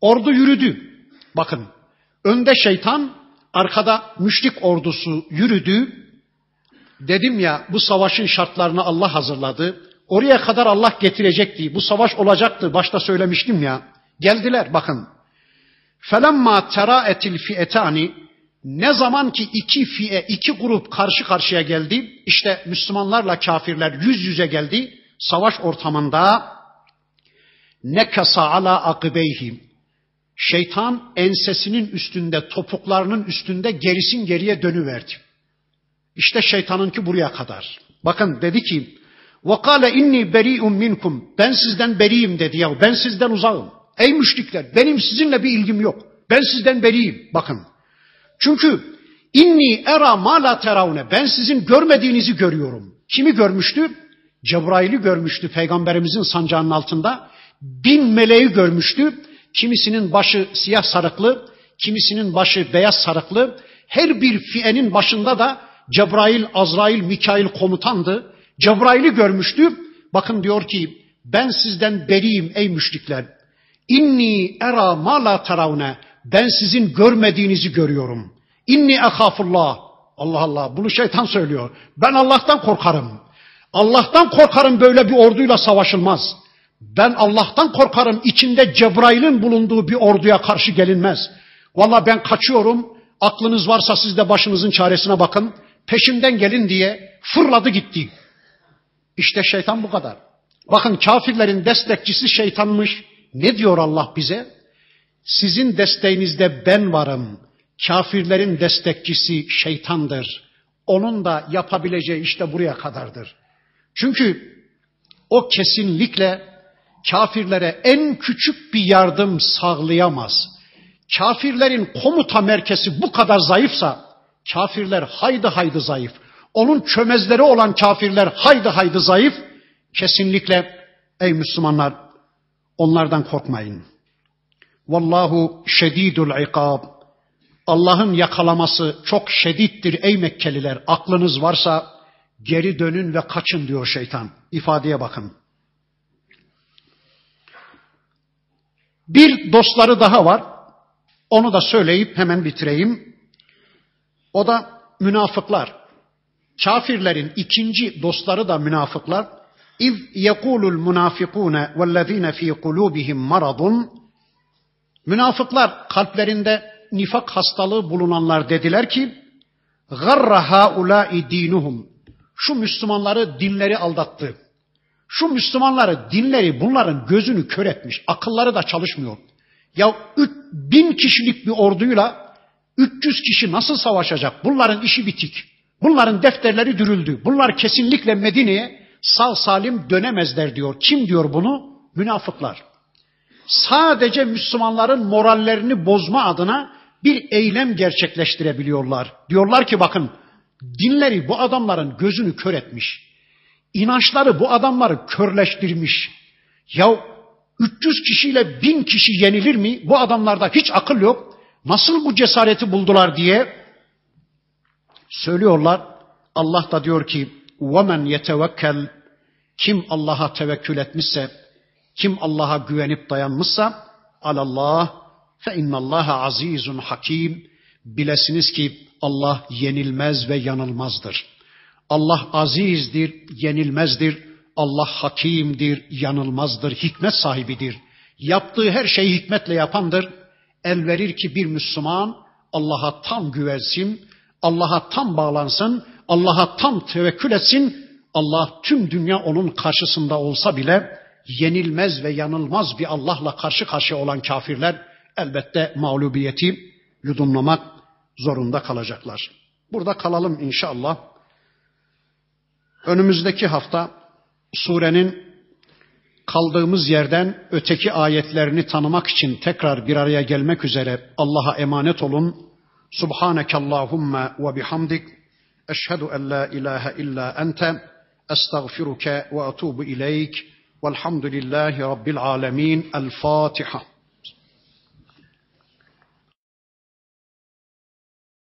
Ordu yürüdü. Bakın. Önde şeytan, arkada müşrik ordusu yürüdü. Dedim ya bu savaşın şartlarını Allah hazırladı. Oraya kadar Allah getirecekti. Bu savaş olacaktı. Başta söylemiştim ya. Geldiler bakın. Felemma teraetil fietani ne zaman ki iki fiye, iki grup karşı karşıya geldi, işte Müslümanlarla kafirler yüz yüze geldi, savaş ortamında nekasa ala akibeyhim. Şeytan ensesinin üstünde, topuklarının üstünde gerisin geriye dönüverdi. İşte şeytanınki buraya kadar. Bakın dedi ki وَقَالَ inni beri'un minkum. Ben sizden beriyim dedi ya. Ben sizden uzağım. Ey müşrikler benim sizinle bir ilgim yok. Ben sizden beriyim. Bakın. Çünkü inni era ma la teravne. Ben sizin görmediğinizi görüyorum. Kimi görmüştü? Cebrail'i görmüştü peygamberimizin sancağının altında. Bin meleği görmüştü. Kimisinin başı siyah sarıklı, kimisinin başı beyaz sarıklı. Her bir fiyenin başında da Cebrail, Azrail, Mikail komutandı. Cebrail'i görmüştü. Bakın diyor ki ben sizden beriyim ey müşrikler. İnni era ma la taravne. Ben sizin görmediğinizi görüyorum. İnni ehafullah. Allah Allah bunu şeytan söylüyor. Ben Allah'tan korkarım. Allah'tan korkarım böyle bir orduyla savaşılmaz. Ben Allah'tan korkarım içinde Cebrail'in bulunduğu bir orduya karşı gelinmez. Valla ben kaçıyorum. Aklınız varsa siz de başınızın çaresine bakın. Peşimden gelin diye fırladı gitti. İşte şeytan bu kadar. Bakın kafirlerin destekçisi şeytanmış. Ne diyor Allah bize? Sizin desteğinizde ben varım. Kafirlerin destekçisi şeytandır. Onun da yapabileceği işte buraya kadardır. Çünkü o kesinlikle kafirlere en küçük bir yardım sağlayamaz. Kafirlerin komuta merkezi bu kadar zayıfsa kafirler haydi haydi zayıf. Onun çömezleri olan kafirler haydi haydi zayıf. Kesinlikle ey Müslümanlar onlardan korkmayın. Vallahu şedidul ikab. Allah'ın yakalaması çok şedittir ey Mekkeliler. Aklınız varsa geri dönün ve kaçın diyor şeytan. İfadeye bakın. Bir dostları daha var. Onu da söyleyip hemen bitireyim. O da münafıklar. Kafirlerin ikinci dostları da münafıklar. İz yekulul munafikune vellezine fi kulubihim maradun. Münafıklar kalplerinde nifak hastalığı bulunanlar dediler ki garra haulâi dinuhum. Şu Müslümanları dinleri aldattı. Şu Müslümanları dinleri bunların gözünü kör etmiş. Akılları da çalışmıyor. Ya bin kişilik bir orduyla 300 kişi nasıl savaşacak? Bunların işi bitik. Bunların defterleri dürüldü. Bunlar kesinlikle Medine'ye sağ salim dönemezler diyor. Kim diyor bunu? Münafıklar. Sadece Müslümanların morallerini bozma adına bir eylem gerçekleştirebiliyorlar. Diyorlar ki bakın dinleri bu adamların gözünü kör etmiş. İnançları bu adamları körleştirmiş. Ya 300 kişiyle 1000 kişi yenilir mi? Bu adamlarda hiç akıl yok. Nasıl bu cesareti buldular diye söylüyorlar. Allah da diyor ki وَمَنْ يَتَوَكَّلْ Kim Allah'a tevekkül etmişse, kim Allah'a güvenip dayanmışsa alallah fe innallaha azizun hakim bilesiniz ki Allah yenilmez ve yanılmazdır. Allah azizdir, yenilmezdir. Allah hakimdir, yanılmazdır, hikmet sahibidir. Yaptığı her şeyi hikmetle yapandır. El verir ki bir Müslüman Allah'a tam güvensin, Allah'a tam bağlansın, Allah'a tam tevekkül etsin. Allah tüm dünya onun karşısında olsa bile yenilmez ve yanılmaz bir Allah'la karşı karşıya olan kafirler elbette mağlubiyeti yudumlamak zorunda kalacaklar. Burada kalalım inşallah. Önümüzdeki hafta surenin kaldığımız yerden öteki ayetlerini tanımak için tekrar bir araya gelmek üzere Allah'a emanet olun. Subhaneke Allahumma ve bihamdik. Eşhedü en la ilahe illa ente. Estağfiruke ve atubu ileyk. Velhamdülillahi Rabbil alemin. El Fatiha.